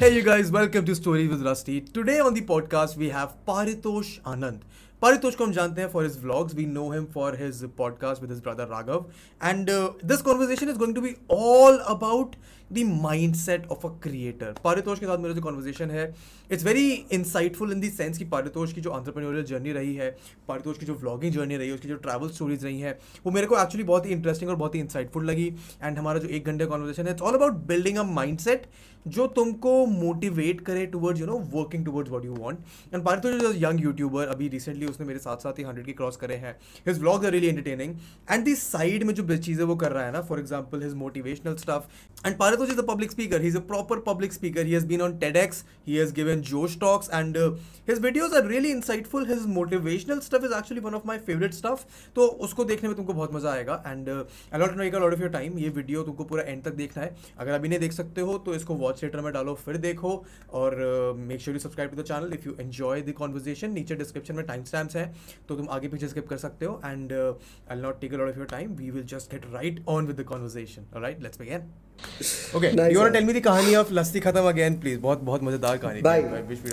Hey, you guys, welcome to Stories with Rusty. Today on the podcast, we have Paritosh Anand. Paritosh को हम जानते हैं for his vlogs. We know him for his podcast with his brother Raghav. And uh, this conversation is going to be all about the mindset of a creator. Paritosh के साथ मेरा जो conversation है it's very insightful in the sense कि पारितोष की जो entrepreneurial journey रही है पारितोष की जो व्लॉगिंग जर्नी रही है उसकी जो ट्रैवल स्टोरीज रही हैं वो मेरे को एक्चुअली बहुत ही इंटरेस्टिंग और बहुत ही इंसाइटफुल लगी एंड हमारा जो एक घंटे कॉन्वर्सेशन है it's all about building a mindset जो तुमको मोटिवेट करे towards you know working towards what you want and Paritosh is young YouTuber अभी रिसेंटली उसने मेरे साथ साथ ही हंड्रेड की क्रॉस करे हैं. His vlogs are really entertaining and the side में जो चीज़ें वो कर रहा है ना for example his motivational stuff and Paritosh is a public speaker he is a proper public speaker he has been on TEDx he has given Josh talks and his videos are really insightful his motivational stuff is actually one of my favourite stuff तो उसको देखने में तुमको बहुत मज़ा आएगा. And a lot not make a lot of your time ये video तुमको पूरा एंड तक देखना है. अगर अभी नहीं देख सकते हो तो इसको वॉच थिएटर में डालो, फिर देखो और make sure you subscribe to the channel if you enjoy the conversation नीचे डिस्क्रिप्शन में टाइम स्टैम्स हैं तो तुम आगे पीछे स्किप कर सकते हो and I not take a lot of your time we will just get right on with the conversation right let's begin okay you want tell me the kahani of Lassi Khatam again please बहुत बहुत मज़ेदार कहानी भाई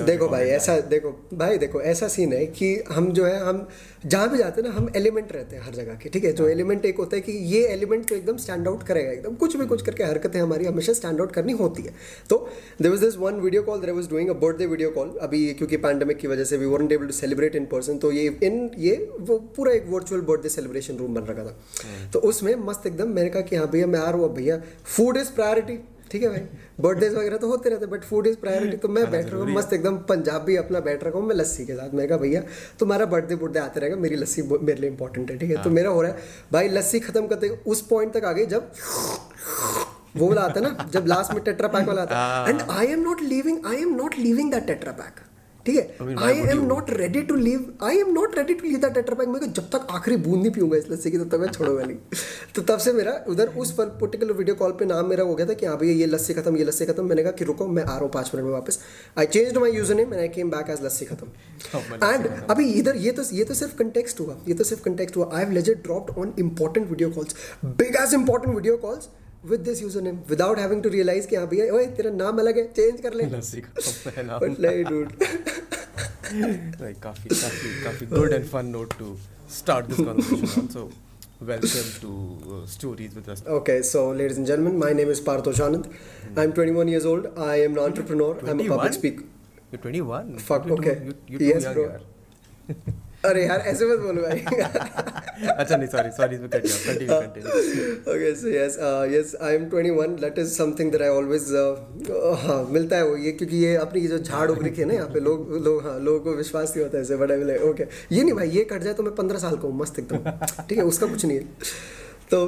देखो भाई ऐसा देखो भाई देखो ऐसा सीन है कि हम जो है हम जहाँ भी जाते हैं ना हम एलिमेंट रहते हैं हर जगह के ठीक है? जो एलिमेंट एक होता है कि ये एलिमेंट तो एकदम स्टैंड आउट करेगा एकदम कुछ भी कुछ करके हरकतें हमारी हमेशा स्टैंड आउट करनी होती है। तो there was this one video call there was doing a birthday video call अभी क्योंकि पैंडमिक की वजह से we won't able to celebrate in person तो ये इन ये वो पूरा एक वर्चुअल बर्थडे सेलिब्रेशन रूम बन रखा था। तो उसमें मस्त एकदम मैंने कहा कि हाँ भैया मैं आ रहा हूँ भैया फ़ूड इज़ प्रायोरिटी ठीक है भाई? बर्थडे वगैरह तो होते रहते बट फ़ूड इज़ प्रायोरिटी तो मैं बैठ रहा हूँ मस्त एकदम पंजाबी अपना बैठ रखा हूँ मैं लस्सी के साथ। मैं कहा भैया तुम्हारा बर्थडे बुर्थडे आते रहेगा मेरी लस्सी मेरे लिए इंपॉर्टेंट है ठीक है? तो मेरा हो रहा है भाई लस्सी खत्म करते उस पॉइंट तक आ गई जब वो वाला आता है ना जब लास्ट में टेट्रा पैक वाला आता है। And I am not living I am not living that Tetra Pak ठीक है? I am not ready to leave I am not ready to leave that Tetra Pak मैं जब तक आखिरी बूंद नहीं पीऊँगा इस लस्सी की तब तक मैं छोड़ूँगा नहीं। तो तब से मेरा उधर उस पर्टिकुलर वीडियो कॉल पे नाम मेरा हो गया था कि हाँ भैया ये लस्सी खत्म ये लस्सी खत्म। मैंने कहा कि रुको मैं आ रहा हूँ पाँच मिनट में वापस। I change my user name and I came back as Lassi Khatam. And अभी इधर ये तो ये तो सिर्फ़ कंटेक्स्ट हुआ ये तो सिर्फ़ कंटेक्स्ट हुआ। I have legit dropped on important video calls big as important video calls with this username without having to realize कि हाँ भैया ओए तेरा नाम अलग है चेंज कर ले बट नहीं डूड like काफ़ी काफ़ी काफ़ी good and fun note to start this conversation on so welcome to uh, stories with us okay so ladies and gentlemen my name is Partosh Anand mm. I'm 21 years old I am an entrepreneur 21? I'm a public speaker you're 21 fuck you're okay too, you, you're yes too bro young, अरे यार ऐसे मत बोलो भाई। अच्छा नहीं sorry sorry इसमें cut गया continue okay so yes yes I am 21 that is something that I always मिलता है वो ये क्योंकि ये अपनी ये जो झाड़ उग रखी है ना यहाँ पे लोग लोग हाँ लोगों को विश्वास नहीं होता ऐसे बड़ा मिले ओके ये नहीं भाई ये कट जाए तो मैं पंद्रह साल का हूँ मस्त एकदम। ठीक है उसका कुछ नहीं है। तो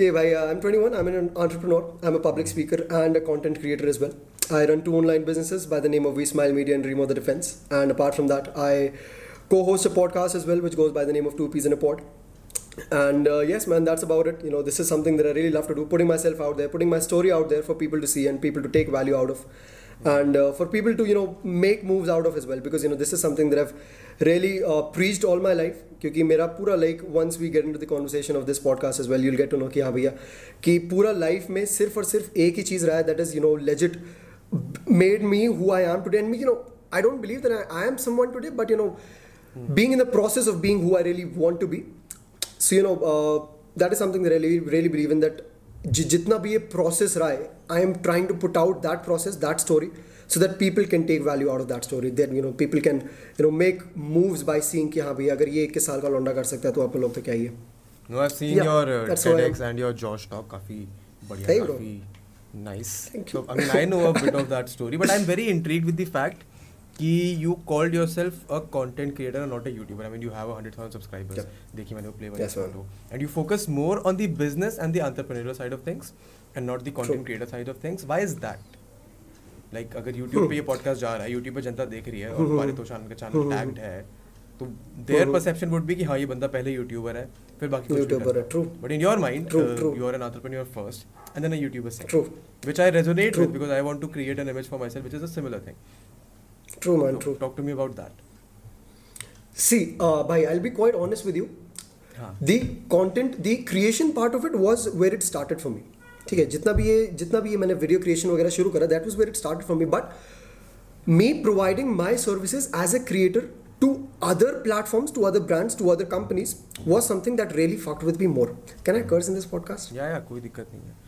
ये भाई I am twenty one I am an entrepreneur I am a public speaker and a content creator is well I run two online businesses by the name of We Smile Media and Remo the Defence and apart from that I co-host a podcast as well which goes by the name of Two Peas in a Pod and uh, yes man that's about it you know this is something that i really love to do putting myself out there putting my story out there for people to see and people to take value out of and uh, for people to you know make moves out of as well because you know this is something that i've really uh, preached all my life क्योंकि मेरा पूरा like once we get into the conversation of this podcast as well you'll get to know कि हाँ भैया कि पूरा life में सिर्फ और सिर्फ एक ही चीज़ रहा है that is you know legit made me who I am today and me you know I don't believe that I am someone today but you know being in the process of being who I really want to be. So you know uh, that is something that I really really believe in that जितना भी ये process रहा है I am trying to put out that process that story so that people can take value out of that story then you know people can you know make moves by seeing कि हाँ भैया अगर ये इक्कीस साल का लौंडा कर सकता है तो आप लोग तो क्या ही है No, I've seen Yeah, your uh, that's why TEDx and your Josh talk. काफी बढ़िया, Hey, bro. काफी nice. Thank So, I mean, I know a bit of that story, but I'm very intrigued with the fact कि you called yourself a content creator not a I mean you have hundred thousand subscribers देखिए मैंने play wise and you focus more on the business and the entrepreneur side of things and not the content creator side of things why is that like अगर YouTube पे ये podcast जा रहा है YouTube पर जनता देख रही है और हमारे तो शान का चैनल टैग्ड है तो देयर परसेप्शन वुड भी कि हाँ ये बंदा पहले यूट्यूबर है फिर बाकी यूट्यूबर है true but in your mind you are an entrepreneur first and then YouTuber second which I resonate with I want to create an image for myself which is a similar thing True, man. True. Talk to me about that. See, uh, bhai, I'll be quite honest with you. Haan. The content, the creation part of it was where it started for me. ठीक है जितना भी ये जितना भी ये मैंने video creation वगैरह शुरू करा that was where it start for me but me providing my services as a creator to other platforms to other brands to other companies was something that really fucked with be more can I curse in this podcast या कोई दिक्कत नहीं है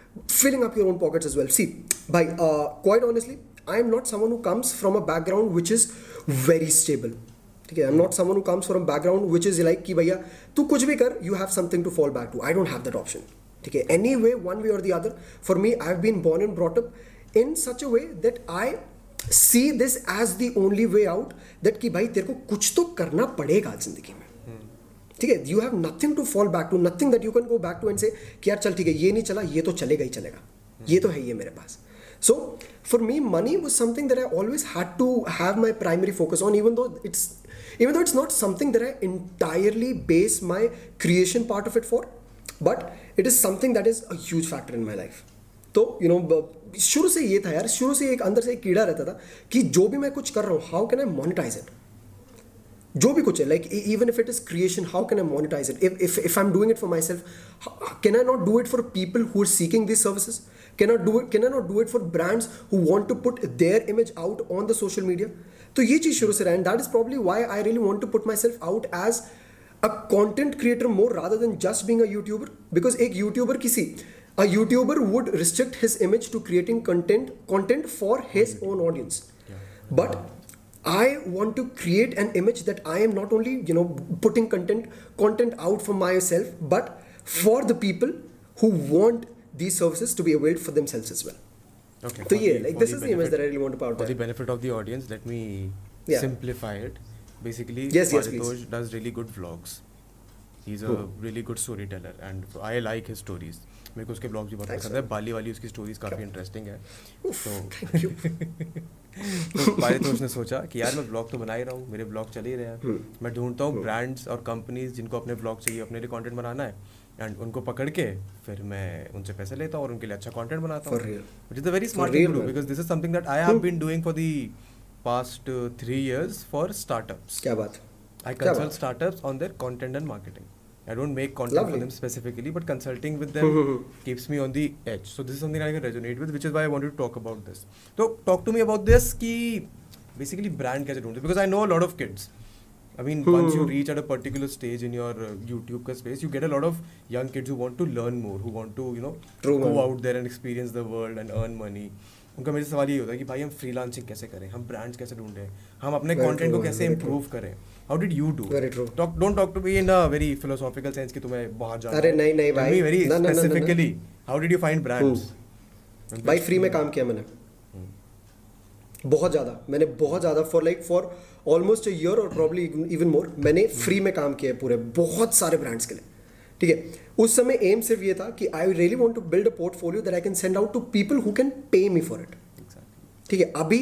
filling up your own pockets as well. See, by uh, quite honestly, I am not someone who comes from a background which is very stable. ठीक है, I'm not someone who comes from a background which is like कि भैया तू कुछ भी कर you have something to fall back to. I don't have that option. ठीक है, anyway one way or the other. For me, I've been born and brought up in such a way that I see this as the only way out that कि भाई तेरे को कुछ तो करना पड़ेगा जिंदगी में ठीक है you have nothing to fall back to nothing that you can go back to and say कि यार चल ठीक है ये नहीं चला ये तो चलेगा ही चलेगा। ये तो है ये मेरे पास। So for me money was something that I always had to have my primary focus on even though it's even though not something that I entirely base my creation part of it for, but it is something that is a huge factor in my life. तो you know शुरू से ये था यार शुरू से एक अंदर से एक कीड़ा रहता था कि जो भी मैं कुछ कर रहा हूँ how can I monetise it जो भी कुछ है like even if it is creation how can I monetise it if if I am doing it for myself can I not do it for people who are seeking this services can not do it can I not do it for brands who want to put their image out on the social media तो ये चीज़ शुरू से रहा and that is probably why I really want to put myself out as a content creator more rather than just being a YouTuber. Because एक YouTuber किसी a YouTuber would restrict his image to creating content content for his own audience. But I want to create an image that I am not only you know putting content content out for myself but for the people who want these services to be availed for themselves as well Okay. So for yeah, the- like for this the is the image benefit- that I really want to put out For the there. benefit of the audience, let me Yeah. simplify it. Basically, Yes, yes, Paritosh please. does really good vlogs. He's a Cool. really good storyteller and I like his stories. मेरे को उसके blogs भी बहुत Thanks, पसंद है Bali वाली उसकी stories काफ़ी इंटरेस्टिंग है Oof, पहले तो उसने सोचा कि यार मैं ब्लॉग तो बना ही रहा हूँ मेरे ब्लॉग चल ही रहे हैं। मैं ढूंढता हूँ ब्रांड्स और कंपनीज़ जिनको अपने ब्लॉग चाहिए अपने लिए कॉन्टेंट बनाना है। एंड उनको पकड़ के फिर मैं उनसे पैसे लेता हूँ और उनके लिए अच्छा कॉन्टेंट बनाता हूँ। Very smart because this is something that I have been doing for the past three years for startup क्या बात? I consult startup on their content and marketing I don't make content Lovely. for them specifically, but consulting with them keeps me on the edge. So this is something I can resonate with, which is why I wanted to talk about this. So talk to me about this. Ki basically brand कैसे ढूंढते because I know a lot of kids. I mean, once you reach at a particular stage in your uh, YouTube ka space, you get a lot of young kids who want to learn more, who want to you know True, go man. out there and experience the world and earn money. उनका मेरे सवाल ये होता है कि भाई हम freelancing कैसे करें हम ब्रांड्स कैसे ढूंढें हम अपने कंटेंट को कैसे इम्प्रूव करें how did you do Very true. talk don't talk to me in a very philosophical sense कि तुम्हें बहुत जाना अरे नहीं, नहीं भाई. ना, ना. specifically how did you find brands? भाई फ्री में काम किया मैंने। बहुत ज़्यादा। मैंने बहुत ज़्यादा for like for almost a year और प्रॉब्ली इवन मोर मैंने फ्री में काम किया है पूरे बहुत सारे ब्रांड्स के लिए। ठीक है? उस समय एम सिर्फ़ ये था कि I really want to build a portfolio that I can send out to people who can pay me for it ठीक है? अभी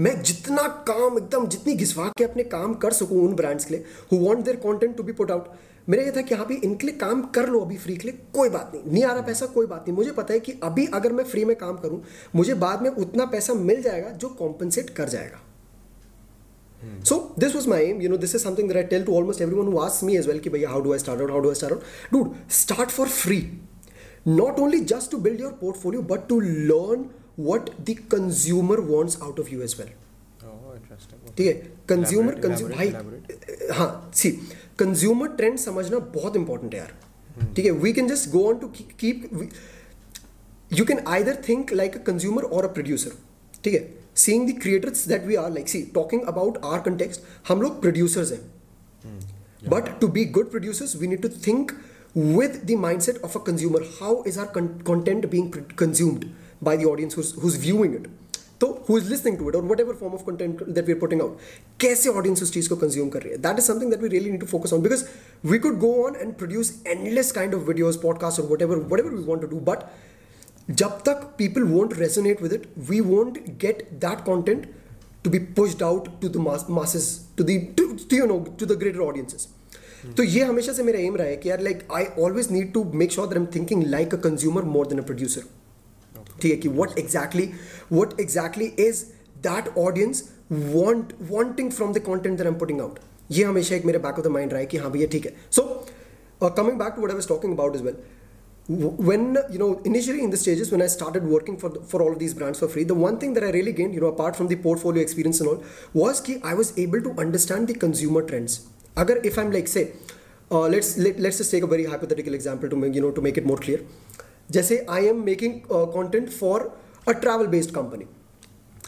मैं जितना काम एकदम जितनी घिसवा के अपने काम कर सकूँ उन ब्रांड्स के लिए who want their content to be put out मेरा यह था कि हाँ भी इनके लिए काम कर लो अभी फ्री के लिए कोई बात नहीं नहीं आ रहा पैसा कोई बात नहीं। मुझे पता है कि अभी अगर मैं फ्री में काम करूँ मुझे बाद में उतना पैसा मिल जाएगा जो कॉम्पनसेट कर जाएगा। So this was my um you know this is something that I tell to almost everyone was me as well कि भैया how do I start out how do I start out dude start for free not only just to build your portfolio but to learn what the consumer wants out of you as well. oh ठीक है? Consumer Elaborate, consume भाई हाँ see consumer trend समझना बहुत important है यार। ठीक है? We can just go on to keep you can either think like a consumer और अ प्रोड्यूसर ठीक है? Seeing the creators that we are like see talking about our context हम लोग प्रोड्यूसर्स हैं। But to be good producers we need to think with the mindset of a consumer. How is our con- content being pr- consumed? By the audience who's, who's viewing it तो who is listening to it or whatever form of content that we're putting out कैसे audience उस चीज़ को consume कर रही है that is something that we really need to focus on because we could go on and produce endless kind of videos podcasts or whatever whatever we want to do but जब तक people won't resonate with it we won't get that content to be pushed out to the masses to the to, to you know to the greater audiences तो ये हमेशा से मेरा M रहा है कि यार like I always need to make sure that I am thinking like a consumer more than a producer ठीक है कि what exactly what exactly is that audience want wanting from the content that am putting out ये हमेशा एक मेरे back of the mind रहा है कि हाँ भैया ठीक है so coming back to what I was talking about is well when you know initially in the stages when i started working for the, for all of these brands for free the one thing that i really gained you know apart from the portfolio experience and all was ki i was able to understand the consumer trends agar if i'm like say uh, let's let, let's just take a very hypothetical example to make you know to make it more clear जैसे I am making content for a travel based company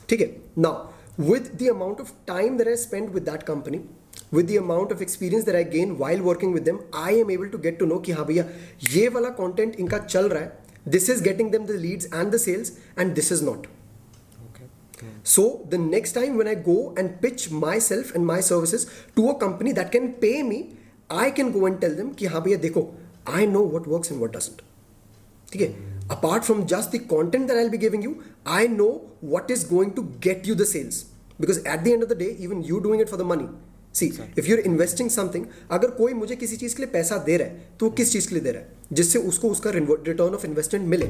ठीक है? Now with the amount of time that I spend with that company with the amount of experience that I gain while working with them I am able to get to know कि हाँ भैया ये वाला content इनका चल रहा है this is getting them the leads and the sales and this is not so the next time when I go and pitch myself and my services to a company that can pay me I can go and tell them कि हाँ भैया देखो I know what work and what doesn't ठीक है? Apart from just the content that I be giving you I know what is going to get you the sales because at the end of the day even you doing it for the money see if you investing something अगर कोई मुझे किसी चीज़ के लिए पैसा दे रहा है तो वो किस चीज़ के लिए दे रहा है? जिससे उसको उसका रिटर्न ऑफ़ इन्वेस्टमेंट मिले।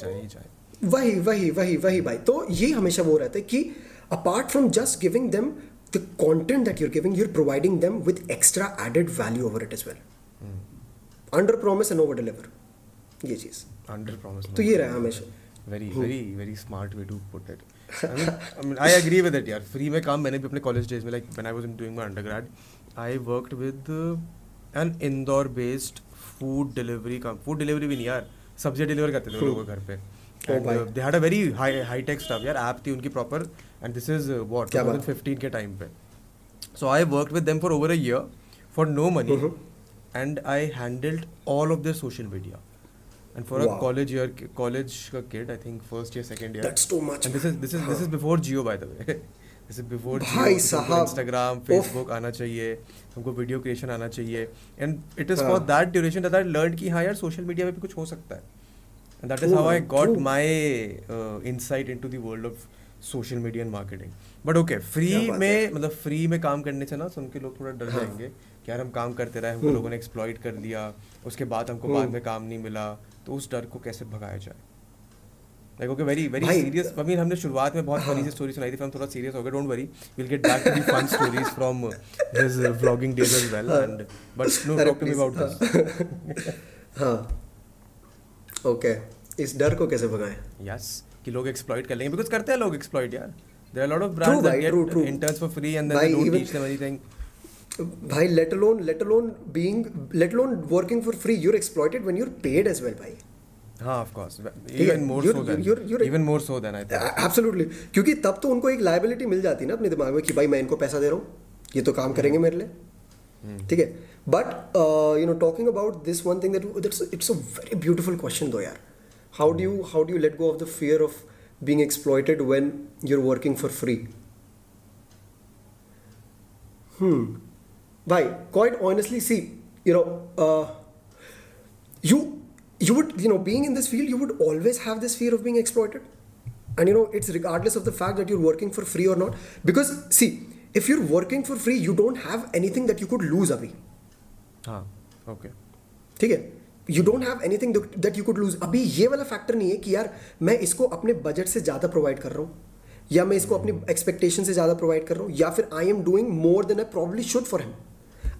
तो वही वही वही वही भाई। तो ये हमेशा वो रहता है कि apart from just giving them the content that you're giving you're providing them with extra added value over it is well under promise and over deliver ये चीज़ Under promise. तो ये रहा हमेशा very very very smart way to put it I mean, I mean I agree with it यार free में काम मैंने भी अपने college days में like when I was doing my undergrad I worked with uh, an Indore based food delivery com food delivery भी नहीं यार सब्ज़ी डिलीवर करते थे वो लोगों के घर पे Oh, uh, they had a very high high tech stuff यार ऐप थी उनकी proper and this is uh, what क्या बात? 2015 के टाइम पे so I worked with them for over a year for no money Mhm. and I handled all of their social media and for wow. a college year college का kid I think first year second year That's too much, and this is this is this is before Jio by the way this is before भाई साहब। उफ। Facebook आना चाहिए हमको video creation आना चाहिए and it is for हाँ। that duration that I learned कि हाँ यार social media में भी कुछ हो सकता है and that is True, how I man, got true। my uh, insight and marketing but okay free क्या बात में मतलब फ्री में काम करने से ना सुन के लोग थोड़ा डर हाँ। जाएँगे कि यार हम काम करते रहे हमको हम्म। लोगों ने एक्सप्लॉइट कर दिया उसके बाद हमको हम्म। बाद में काम नहीं मिला तो उस डर को कैसे भगाया जाए? Like okay very very serious I mean हमने शुरुआत में बहुत हाँ। फनी सी स्टोरी सुनाई थी फिर हम थोड़ा सीरियस हो गए don't worry will get back to the fun stories from his vlogging days as well and but no talk to me about this हाँ। ओके इस डर को कैसे भगाएँ? यस कि लोग एक्सप्लॉइट कर लेंगे। बिकॉज़ करते हैं लोग एक्सप्लॉइट यार। There are lot of brands भाई, that get interns for free and then भाई, they don't teach them anything भाई let alone let alone being let alone working for free you're exploited when you're paid as well भाई। हाँ of course even more so then even more so then I think absolutely क्योंकि तब तो उनको एक liability मिल जाती है ना अपने दिमाग में कि भाई मैं इनको पैसा दे रहा हूँ ये तो काम करेंगे मेरे लिए। ठीक है? But you know talking about this one thing that it's a very beautiful question though यार। how do you how do you let go of the fear of being exploited when you are working for free hmm भाई quite honestly see you know uh, you you would you know being in this field you would always have this fear of being exploited and you know it's regardless of the fact that you're working for free or not because see if you're working for free you don't have anything that you could lose अभी हाँ okay ठीक है you don't have anything that you could lose अभी ये वाला factor नहीं है कि यार मैं इसको अपने बजट से ज़्यादा प्रोवाइड कर रहा हूँ या मैं इसको अपनी एक्सपेक्टेशन से ज़्यादा प्रोवाइड कर रहा हूँ या फिर I am doing more than I probably should for him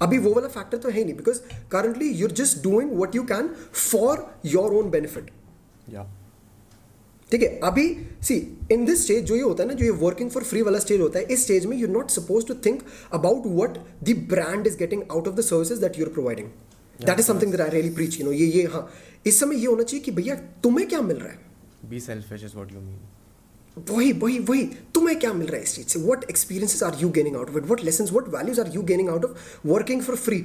अभी वो वाला फैक्टर तो है ही नहीं because currently you're just doing what you can for your own benefit ठीक है? अभी सी इन दिस स्टेज जो ये होता है ना जो ये वर्किंग फॉर फ्री वाला स्टेज होता है इस स्टेज में you not suppose to think about what the brand is getting out of the services that you are providing that is something that I really preach you know ये ये हाँ। इस समय ये होना चाहिए कि भैया तुम्हें क्या मिल रहा है? Be selfish is what you mean वही वही वही तुम्हें क्या मिल रहा है इस चीज़ से? What experiences are you gaining out of it what lessons what values are you gaining out of working for free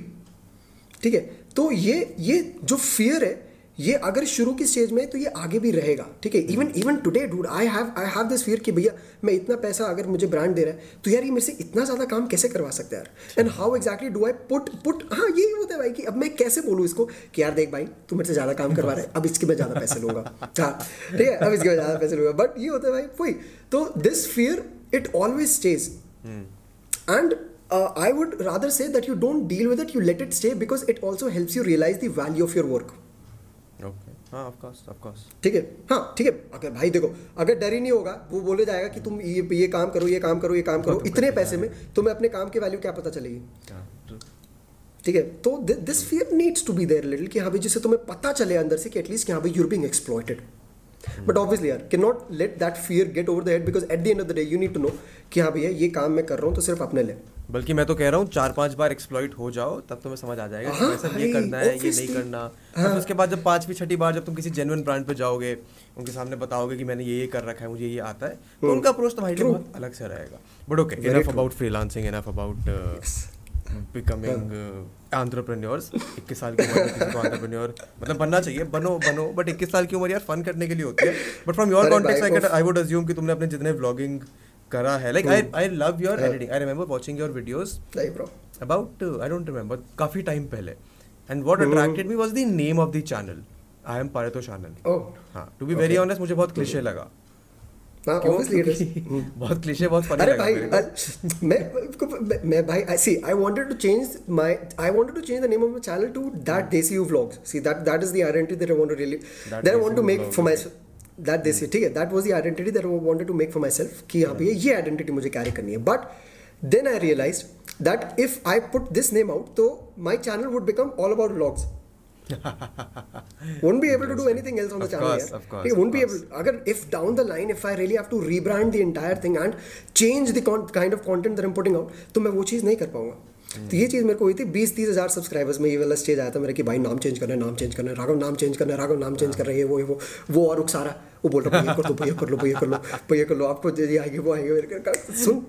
ठीक है? तो ये ये जो फियर है ये अगर शुरू की स्टेज में तो ये आगे भी रहेगा, ठीक है? Even even today dude I have I have this fear कि भैया, मैं इतना पैसा अगर मुझे ब्रांड दे रहा है तो यार ये मेरे से इतना ज़्यादा काम कैसे करवा सकता है यार? And how exactly do I put put हाँ यही होता है भाई कि अब मैं कैसे बोलूँ इसको कि यार देख भाई, तू मेरे से ज़्यादा काम करवा रहा है, अब इसके मैं ज़्यादा पैसे लूँगा। हाँ ठीक है? अब इसके मैं ज़्यादा पैसे लूँगा। बट ये होता है भाई, वही। तो this fear it always stage i would rather say that you don't deal with it, you let it stay because it also helps you realize the value of your work. Okay हाँ of course of course ठीक है? हाँ ठीक है। अगर भाई देखो अगर डर ही नहीं होगा वो बोले जाएगा कि तुम ये ये काम करो ये काम करो ये काम करो। इतने पैसे में तुम्हें अपने काम की वैल्यू क्या पता चलेगी? ठीक है? तो this fear needs to be there little कि हाँ भाई जिससे तुम्हें पता चले अंदर से कि एटलीस्ट कि हाँ भाई you're being exploited but obviously यार can not let that fear get over the head because at the end of the day you need to know कि हाँ भैया ये काम मैं कर रहा हूँ तो सिर्फ़ अपने लिए। बल्कि मैं तो कह रहा हूँ चार पाँच बार एक्सप्लॉइट हो जाओ तब तुम्हें समझ आ जाएगा हाँ, वैसा ये करना है ये नहीं करना। हाँ. फिर उसके बाद जब पांचवी छठी बार जब तुम किसी जेन्युइन ब्रांड पे जाओगे उनके सामने बताओगे कि मैंने ये ये कर रखा है मुझे ये आता है तो उनका अप्रोच तुम्हारे लिए बहुत अलग से रहेगा। But okay enough. About freelancing enough about becoming entrepreneurs इक्कीस साल की उम्र में किसी को एंटरप्रेन्योर मतलब बनना चाहिए। बनो बनो बट इक्कीस साल की उम्र यार फन करने के लिए होती है। But from your context I. I would assume कि तुमने अपने जितने व्लॉगिंग करा है like I I love your editing I remember watching your videos नहीं bro about uh, I don't remember काफ़ी टाइम पहले। And what attracted me was the name of the channel. I am Paritosh Anand. Oh हाँ to be very honest मुझे बहुत cliché लगा। बहुत cliché बहुत funny अरे भाई मैं मैं- भाई That दैट देसी ठीक है that was the identity that I to make for self कि हाँ भैया ये आइडेंटिटी मुझे कैरी करनी है. But then I realized that if I put this name out तो my channel would become all about vlogs won't be able to do anything else on of the Of channel course, yeah. of course, Hey, won't of be able agar if down the line if I really have to rebrand the entire thing and change the con- kind of content that I'm putting out तो मैं वो चीज़ नहीं कर पाऊँगा तो ये चीज़ मेरे को हुई थी बीस तीस हज़ार सब्सक्राइबर्स में ये वाला स्टेज आया था मेरा कि भाई नाम चेंज करना है नाम चेंज करना है राघव नाम चेंज करना है राघव नाम चेंज कर रहे हैं वो वो वो और उकसारा वो बोल रहा भैया कर लो भैया कर लो भैया कर लो भैया कर लो आपको ये आएँगे वो आएँगे मेरे सुन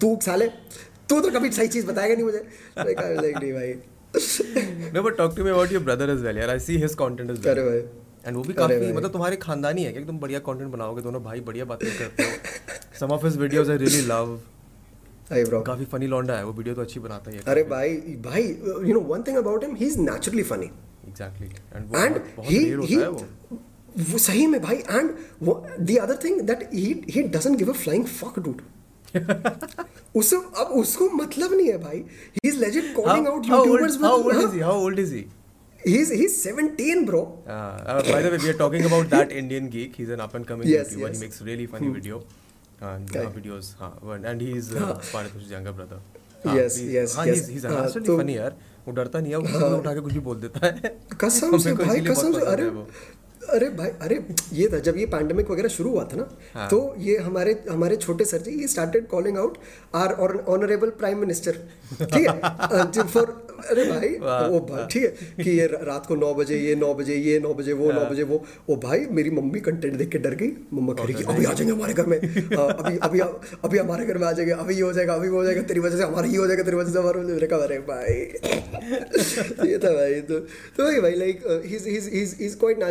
तू उकसाले तू तो कभी सही चीज़ बताएगा नहीं मुझे like, नहीं भाई no but talk to me about your brother as well यार I see his content as well. अरे भाई। एंड वो भी काफ़ी मतलब तुम्हारे खानदानी है कि तुम बढ़िया कंटेंट बनाओगे दोनों भाई बढ़िया बातें करते हो। Some of his videos I really love अरे ब्रो काफ़ी फनी लौंडा है वो वीडियो तो अच्छी बनाता है अरे भाई भाई you know one thing about him he is naturally funny exactly and वो एंड ही ही वो। सही में भाई and the other thing that he he doesn't give a flying fuck dude उसे अब उसको मतलब नहीं है भाई। He. Is legend calling out YouTubers how old is he how old is he he is he 17 bro by the way we are talking about that Indian geek he is an up and coming YouTuber he makes really funny video and how videos हाँ and he is part of Janga brother yes yes yes he is actually funny यार वो डरता नहीं है वो हाँ। उठा के कुछ भी बोल देता है। कसम से भाई कसम से अरे अरे भाई अरे ये था जब ये पैंडेमिक वगैरह शुरू हुआ था ना हाँ। तो ये हमारे हमारे छोटे सर जी ये started calling out our honourable prime minister ठीक है फॉर अरे भाई। वो भाई ठीक है कि ये रात को नौ बजे ये नौ बजे ये नौ बजे वो नौ हाँ। बजे वो ओ भाई मेरी मम्मी कंटेंट देख के डर गई मम्मा कह रही अभी आ जाएँगे हमारे घर में हाँ, अभी अभी अभी हमारे घर में आ जाएँगे अभी ये हो जाएगा अभी वो हो जाएगा तेरी वजह से हमारा ये हो जाएगा तेरी वजह से हमारा हो जाएगा। कहा अरे भाई ये था भाई तो तो भाई like he's he's he's he's quite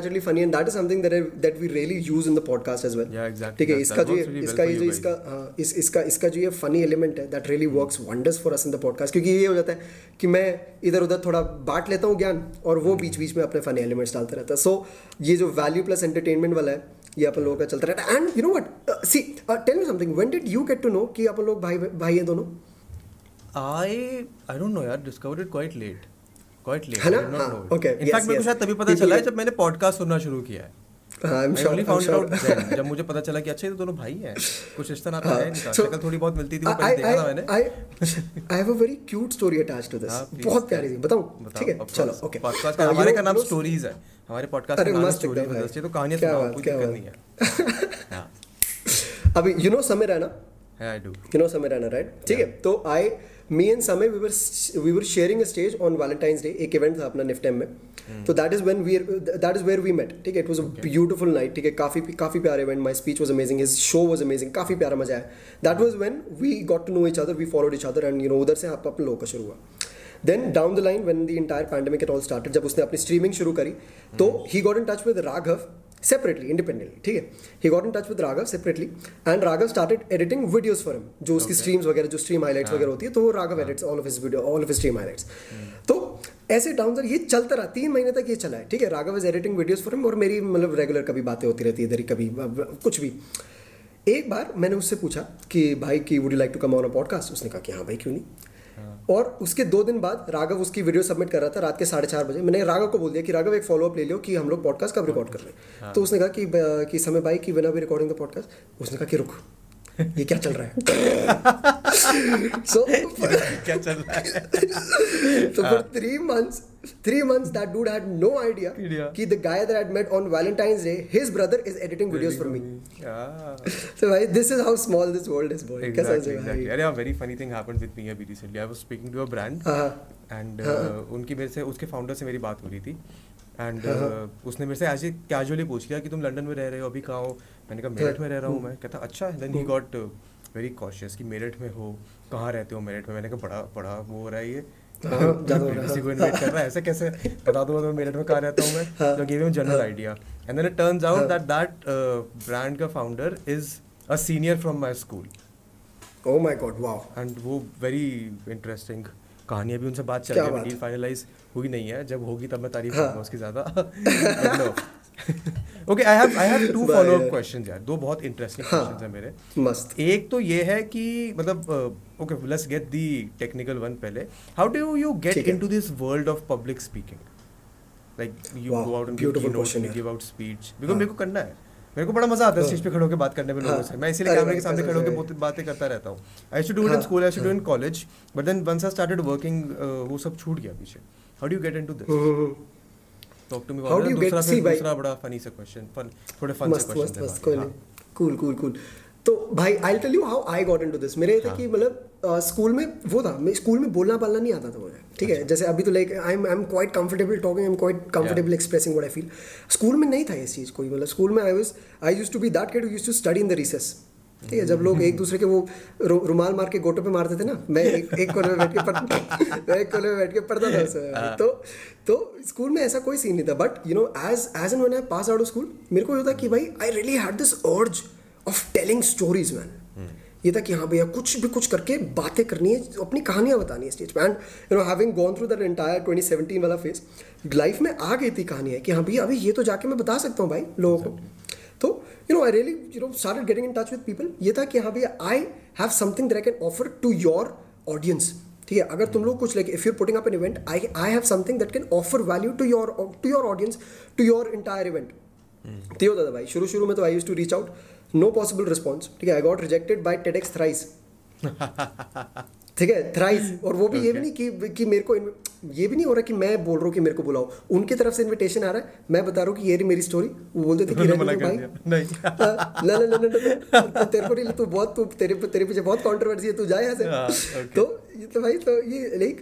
and that is something that I, that we really use in the podcast as well. Yeah, exactly. ठीक है इसका जो really इसका ये जो इसका हाँ, इस इसका इसका जो ये फनी एलिमेंट है that really works wonders for us in the podcast क्योंकि ये हो जाता है कि मैं इधर उधर थोड़ा बांट लेता हूँ ज्ञान और वो बीच बीच में अपने फनी एलिमेंट्स डालता रहता है। सो ये जो वैल्यू प्लस एंटरटेनमेंट वाला है ये अपन लोगों का चलता रहता है। And you know what see tell me something when did you get to know कि अपन लोग भाई भाई हैं दोनों? I I don't know यार. Discovered it quite late. Quite late. है ना? Did not हाँ, मेरे को शायद तभी पता चला है जब मैंने पॉडकास्ट सुनना शुरू किया है। हाँ आई आई जब मुझे पता चला कि अच्छा ये तो दोनों भाई हैं। कुछ रिश्ता नाता है शक्ल थोड़ी बहुत मिलती थी पहले देखा था मैंने। I, I have a very cute story attached to this. हाँ, please, बहुत प्यारी सी बताऊँ ठीक है चलो ओके Podcast का हमारे का नाम स्टोरीज है। हमारे पॉडकास्ट का नाम स्टोरीज एकदम विद तो कहानियाँ सुनाओ कोई दिक्कत नहीं है। हाँ। अभी यू नो? समय रहना है आई डू यू नो समय रहना राइट ठीक है तो I me and Samay we were we were sharing a stage on Valentine's Day एक इवेंट था अपना निफ्टेम में तो that is when we that is where we met ठीक है? It was a beautiful night ठीक है? काफ़ी काफ़ी प्यारा event my speech was amazing his show was amazing काफ़ी प्यारा मज़ा आया। That was when we got to know each other we followed each other and you know उधर से आप अपने लोगों का शुरू हुआ। Then down the line when the entire pandemic at all started जब उसने अपनी स्ट्रीमिंग शुरू करी तो he got in touch with Raghav separately independently ठीक है? He got in touch with Raghav separately and Raghav started editing videos for him जो उसकी स्ट्रीम्स वगैरह जो स्ट्रीम हाईलाइट्स वगैरह होती है तो वो Raghav edits all of his video all of his stream highlights तो ऐसे डाउन ये चलता रहा तीन महीने तक ये चला है ठीक है? Raghav is editing videos for him और मेरी मतलब रेगुलर कभी बातें होती रहती है इधर ही कभी कुछ भी। एक बार मैंने उससे पूछा कि भाई की would you like to come on a podcast उसने कहा कि हाँ भाई क्यों नहीं? और उसके दो दिन बाद राघव उसकी वीडियो सबमिट कर रहा था रात के साढ़े चार बजे। मैंने राघव को बोल दिया कि राघव एक फॉलोअप ले लो कि हम लोग पॉडकास्ट कब रिकॉर्ड कर रहे हैं। तो उसने कहा कि कि समय भाई कि बिना भी रिकॉर्डिंग द पॉडकास्ट उसने कहा कि रुक ये क्या चल रहा है? सो क्या चल रहा है? तो for three months three months that dude had no idea. कि the guy that I had met on Valentine's Day his brother is editing videos for me Yeah. so भाई this is how small this world is boy Exactly, है exactly. अरे a very funny thing happened with me अभी recently. I was speaking to a brand हाँ and uh, उनकी मेरे से उसके founder से मेरी बात हो रही थी एंड uh, उसने मेरे से ऐसे कैजुअली पूछ लिया कि तुम लंदन में रह रहे हो अभी कहाँ हो मैंने कहा मेरठ में रह रहा हूँ मैं कहता अच्छा then he got very cautious कि मेरठ में हो कहाँ रहते हो मेरठ में मैंने कहा बड़ा बड़ा वो हो रहा है ये हाँ, हो है। किसी को इन्वाइट कर रहा है। ऐसे कैसे बता दूँगा तो मेरठ में कहाँ रहता हूँ मैं तो give him general idea and then it turns out that that brand का founder is a senior from my school and वो वेरी इंटरेस्टिंग कहानी अभी उनसे बात चल रही है फाइनलाइज हुई नहीं है। जब होगी तब मैं तारीफ़ हाँ। करूँगा उसकी ज़्यादा। Okay I have I have two follow up questions यार दो बहुत इंटरेस्टिंग हाँ। क्वेश्चंस हैं मेरे। मस्त। एक तो ये है कि मतलब okay let's get the technical one पहले। How do you get into this world of public speaking like you go out and give notes यार। गिव आउट स्पीच बिकॉज़ हाँ। मेरे को करना है। मेरे को बड़ा मज़ा आता है हाँ। स्टेज पे खड़े होकर बात करने में लोगों हाँ। से। मैं इसीलिए कैमरे के सामने खड़े होकर बातें करता रहता हूँ। I to do it in हाँ, school I to do in हाँ। College but then once I started working वो सब छूट गया पीछे। How do you get into this talk to me get- दूसरा फिर भाई- दूसरा बड़ा फनी सा क्वेश्चन फन थोड़े फन से मस्त मस्त क्वेश्चन मस्त कोई नहीं। कूल कूल कूल तो भाई I tell you how I got into this मेरे था हाँ। कि मतलब स्कूल में वो था मैं स्कूल में बोलना पालना नहीं आता था मुझे ठीक अच्छा। है जैसे अभी तो like I am I am quite comfortable talking I am quite comfortable expressing what I feel school में नहीं था इस चीज़ कोई मतलब स्कूल में I was I used to be that kid used to study in the recess ठीक है जब लोग एक दूसरे के वो रु, रुमाल मार के गोटों पे मारते थे ना मैं एक एक कोने में बैठ के पढ़ मैं एक कोने में बैठ के पढ़ता था उस। समय। तो तो स्कूल में ऐसा कोई सीन नहीं था but you know as as an I pass out of school मेरे को ये था कि भाई I really had this urge of telling stories man ये था कि हाँ भैया कुछ भी कुछ करके बातें करनी है अपनी कहानियाँ बतानी है स्टेज पे। And you know having gone through that entire 2017 वाला फ़ेज़ लाइफ में आ गई थी कहानी है कि हाँ भैया अभी ये तो जाके मैं बता सकता हूँ भाई लोगों को। तो you know I really you know started getting in touch with people ये था कि हाँ भैया I have something that I can offer to your audience ठीक है अगर तुम लोग कुछ like if you putting up an event I I have something that can offer value to your to your audience to your entire event तो होता था भाई। शुरू शुरू में तो आई use to reach out no possible response ठीक है I got rejected by TEDx thrice ठीक है थ्राइस और वो भी okay. ये भी नहीं कि कि मेरे को ये भी नहीं हो रहा कि मैं बोल रहा हूँ कि मेरे को बुलाओ। उनकी तरफ़ से इनविटेशन आ रहा है मैं बता रहा हूँ कि ये रही मेरी स्टोरी वो बोलते थे कि रहने भाई। नहीं। हाँ, ना ना ना ना तो तेरे को नहीं तू बहुत तू तेरे तेरे पीछे बहुत कंट्रोवर्सी है तू जा यहाँ हाँ, से तो ये तो भाई तो ये लाइक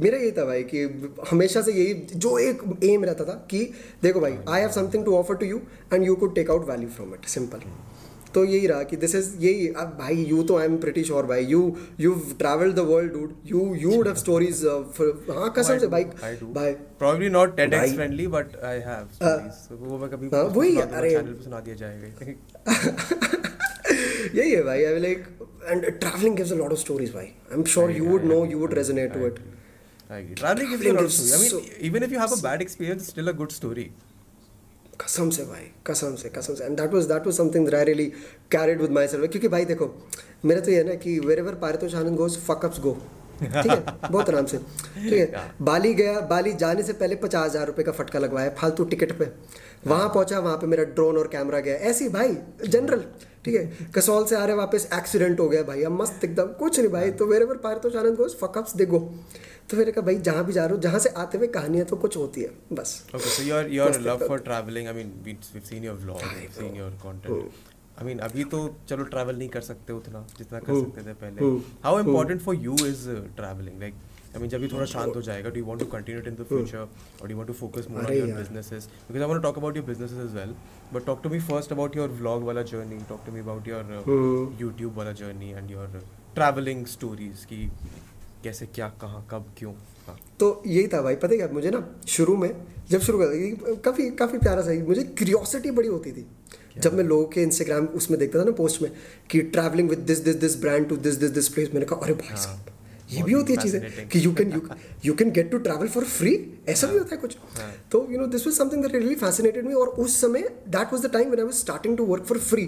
मेरा ये था भाई कि हमेशा से यही जो एक एम रहता था कि देखो भाई I have something to offer to you and you could take out value from it simple तो यही रहा कि दिस इज़ यही अब भाई यू तो आई एम प्रिटिश और भाई you you travel the world dude you you would have stories हाँ कसम से भाई भाई। Probably not TEDx friendly but I have so वो मैं कभी हाँ वही अरे। चैनल पे सुना दिया जाएगा यही है भाई I like and travelling gives a lot of stories भाई. I am sure you would know you would resonate to it travelling gives a lot of I mean even if you have a bad experience still a good story कसम से भाई कसम से कसम से। And that was that was something that I really carried with myself क्योंकि भाई देखो मेरा तो ये है ना कि wherever Paritosh Anand goes fuck ups go ठीक है? बहुत आराम से। ठीक है? बाली गया बाली जाने से पहले पचास हज़ार रुपए का फटका लगवाया फालतू टिकट पे। वहाँ पहुँचा वहाँ पे मेरा ड्रोन और कैमरा गया। ऐसे भाई जनरल ठीक है? कसौल से आ रहे वापस एक्सीडेंट हो गया भाई। अब मस्त एकदम। कुछ नहीं भाई तो wherever Paritosh Anand goes fuck ups they go तो फिर कहा भाई जहाँ भी जा रहा हूँ जहाँ से आते हुए कहानियाँ तो कुछ होती है बस। ओके सो अभी तो चलो ट्रैवल नहीं कर सकते उतना जितना कर सकते थे पहले। How important for you is travelling like I mean जब भी थोड़ा शांत हो जाएगा do want to continue in the future और do want to focus more on your. Businesses because I want talk about your businesses but talk to me first about your vlog वाला journey talk to me about your YouTube वाला journey and your travelling stories की कैसे क्या कहाँ कब क्यों? हाँ। तो यही था भाई पता है क्या? मुझे ना शुरू में जब शुरू कर काफ़ी काफ़ी प्यारा सा मुझे क्यूरियोसिटी बड़ी होती थी। जब मैं लोगों के इंस्टाग्राम उसमें देखता था ना पोस्ट में कि travelling with this this this brand to this this this place मैंने कहा अरे भाई हाँ, साहब ये भी होती है चीज़ें कि you can you can get to travel for free ऐसा भी होता है कुछ? हाँ। तो you know this was something that really fascinated me और उस समय that was the time when I was starting to work for free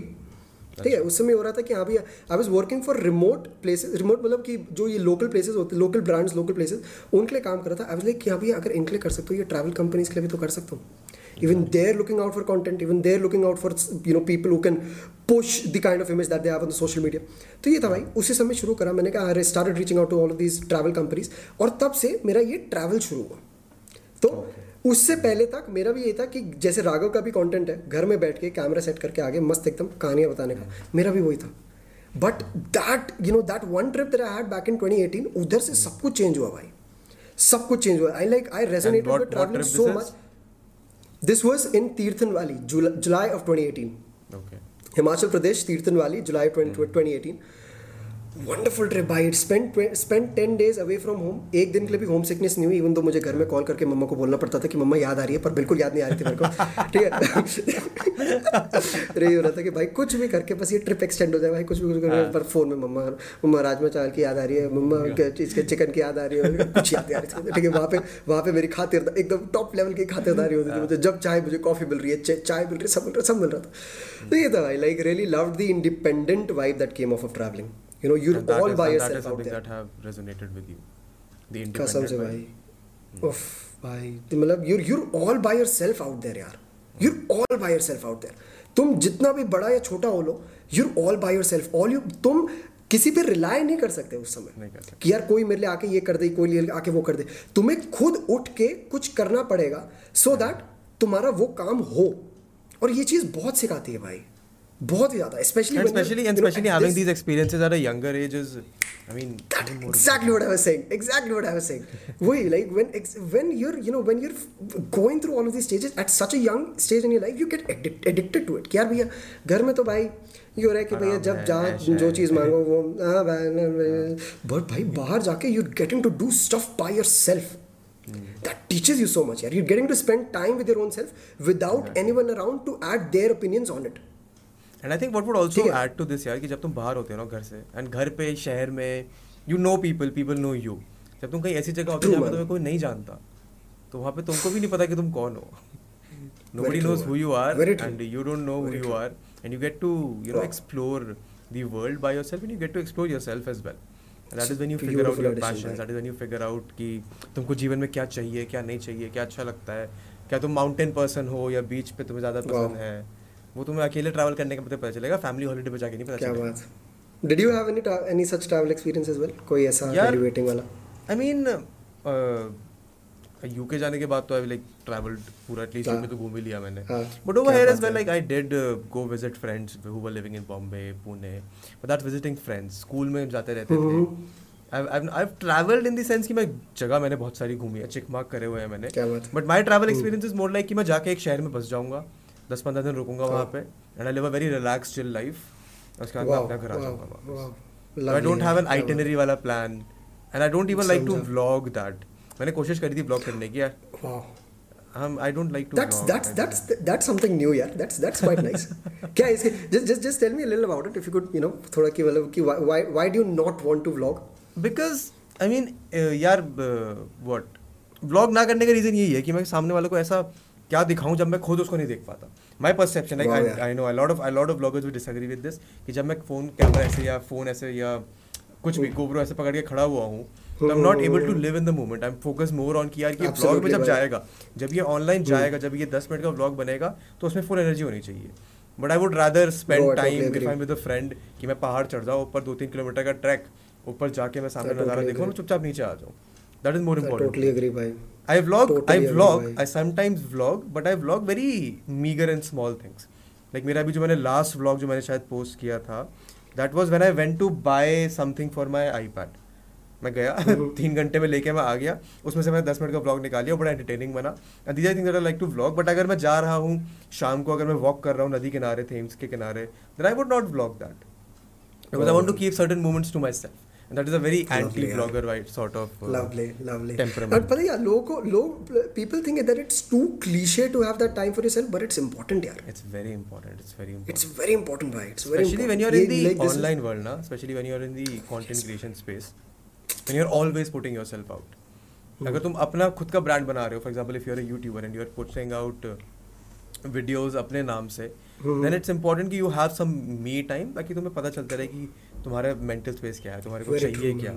ठीक है उस समय हो रहा था कि हाँ भैया I was working for remote places remote मतलब कि जो ये लोकल प्लेसेस होते हैं लोकल ब्रांड्स लोकल प्लेसेस उनके लिए काम कर रहा था। आई वाज लाइक कि हाँ भैया अगर इनके लिए कर सकते हो ये ट्रैवल कंपनीज़ के लिए भी तो कर सकता हूँ। Even they're looking out for content even they're looking out for you know people who can push the kind of image that they have on the social media. तो ये था भाई उसी समय शुरू करा मैंने कहा I started reaching out to all of these travel companies और तब से मेरा ये ट्रैवल शुरू हुआ। तो उससे पहले तक मेरा भी ये था कि जैसे राघव का भी कंटेंट है घर में बैठ के कैमरा सेट करके आगे मस्त एकदम कहानियाँ बताने का मेरा भी वही था। But that you know that one trip that I had back in 2018 उधर से सब कुछ चेंज हुआ भाई। सब कुछ चेंज हुआ। I like I resonated with travelling so much this was in Tirthan Valley, July of of 2018. Okay Pradesh, Tirthan Valley, July 20, 2018. Wonderful trip भाई spend spend ten days away from home एक दिन के लिए भी homesickness नहीं हुई even तो मुझे घर में कॉल करके मम्मा को बोलना पड़ता था कि मम्मा याद आ रही है पर बिल्कुल याद नहीं आ रही थी मेरे को। ठीक है? अरे हो रहा था कि भाई कुछ भी करके बस ये ट्रिप एक्सटेंड हो जाए भाई कुछ भी कुछ करके पर फ़ोन में मम्मा मम्मा राजमा चावल की याद आ रही है मम्मा इसके चिकन की याद आ रही है कुछ याद आ रही थी। ठीक है वहाँ पे वहाँ पे मेरी खातिर एकदम टॉप लेवल की खातिरदारी होती थी मुझे। जब चाहे मुझे कॉफ़ी मिल रही है चाय मिल रही है सब मिल रहा है सब मिल रहा था। तो ये था भाई like really love the independent vibe that came off off travelling no you And that is- by and that is something that have resonated with you. The independent से. भाई उफ भाई तो मतलब you're you're all by yourself out there यार you're all by yourself out there तुम जितना भी बड़ा या छोटा हो लो you're all by yourself all you तुम किसी पे रिलाय नहीं कर सकते उस समय नहीं कर सकते। कि यार कोई मेरे लिए आके ये कर दे कोई लिए आके वो कर दे तुम्हें खुद उठ के कुछ करना पड़ेगा सो so दैट तुम्हारा वो काम हो और ये चीज़ बहुत सिखाती है भाई बहुत ही ज़्यादा specially specially specially having these experiences at a younger age is I mean exactly what I was saying exactly what I was saying वही like when when you are you know when you are going through all of these stages at such a young stage in your life you get addicted to it यार भैया घर में तो भाई you रहे कि भैया जब जा जो चीज़ मांगो वो हाँ, बट भाई बाहर जाके you getting to do stuff by yourself That teaches you so much. You're getting to spend time with your own self without anyone around to add their opinions on it. And I think what would also add to this यार कि जब तुम बाहर होते हो ना घर से एंड घर पे शहर में you know people people know you जब तुम कहीं ऐसी जगह होती है जहाँ तुम्हें कोई नहीं जानता तो वहाँ पे तुमको भी नहीं पता कि तुम कौन हो। Nobody knows who you are and you don't know who you are and you get to you know explore the world by yourself and you get to explore yourself as well that is one you figure out your passion that is one you figure out कि तुमको जीवन में क्या चाहिए क्या नहीं चाहिए क्या अच्छा लगता है। क्या तुम माउंटेन पर्सन हो या बीच पे तुम्हें ज़्यादा पसंद है. वो तुम्हें अकेले ट्रैवल करने का पता चलेगा फैमिली हॉलीडे पे जाके नहीं पता क्या बात। Did you have any any such travel experience as well कोई ऐसा एलिवेटिंग वाला? आई मीन यूके जाने के बाद तो आई लाइक ट्रैवल्ड पूरा एटलीस्ट हाँ। यूके तो घूम ही लिया मैंने। हाँ, but over here as well like I did go visit friends who were living in Bombay Pune but that visiting friends school में जाते रहते थे। I travelled in the sense कि मैं जगह मैंने बहुत सारी घूमी है चिकमाक करे हुए हैं मैंने। है। But my travel experience is more like कि मैं जाके एक शहर में बस जाऊँगा। दस पंद्रह दिन रुकूँगा वहाँ पे and I live a very relax chill life उसके बाद मैं अपना घर आ जाऊँगा I don't have an. Itinerary वाला plan and I don't even like to vlog that मैंने कोशिश करी थी व्लॉग करने की यार. हम I don't like to That's that's that's that's something new, yeah. That's that's quite nice. क्या है इसके just just just tell me a little about it if you could, you know, थोड़ा कि मतलब कि why why do you not want to vlog? Because I mean यार what vlog ना करने का रीजन यही है कि मैं सामने वालों को ऐसा क्या दिखाऊँ जब मैं खुद उसको नहीं देख पाता? My perception like. I know I lot of I lot of bloggers will disagree with this कि जब मैं फ़ोन कैमरा ऐसे या फ़ोन ऐसे या कुछ भी गोप्रो ऐसे पकड़ के खड़ा हुआ हूँ तो I am not able to live in the moment I am focus more on कि यार कि ब्लॉग में जब जाएगा जब ये ऑनलाइन जाएगा जब ये दस मिनट का ब्लॉग बनेगा तो उसमें फुल एनर्जी होनी चाहिए। But I would rather spend time if agree. I with a friend कि मैं पहाड़ चढ़ जाऊँ ऊपर दो तीन किलोमीटर का ट्रैक ऊपर जाके मैं सामने नज़ारा देखूँ और चुपचाप नीचे आ जाऊँ। That is more I totally agree, भाई. I vlog, Totally I vlog, भाई. I sometimes vlog, but I vlog very meager and small things. Like मेरा अभी जो मैंने last vlog जो मैंने शायद post किया था, that was when I went to buy something for my iPad. मैं गया हम्म। तीन घंटे में लेके मैं आ गया उसमें से मैंने दस मिनट का व्लॉग निकाल लिया बड़ा एंटरटेनिंग बना and these I think like to vlog but अगर मैं जा रहा हूँ शाम को अगर मैं वॉक कर रहा हूँ नदी किनारे थेम्स के किनारे then I would not vlog that because I want to keep certain moments to myself And that is a very anti-vlogger right sort of uh, lovely lovely temperament. और पता है यार लोगों people think that it's too cliche to have that time for yourself but it's important यार It's very important. It's very important. it's very important भाई it's very especially important. when you're in the like online world, na? especially when you're in the content creation space, when you're always putting yourself out. Hmm. अगर तुम अपना खुद का brand बना रहे हो for example if you are a YouTuber and you are putting out videos अपने नाम से Hmm. देन इट्स इंपॉर्टेंट कि you have some me time ताकि तुम्हें पता चलता रहे कि तुम्हारे मेंटल स्पेस क्या है? तुम्हारे को चाहिए क्या?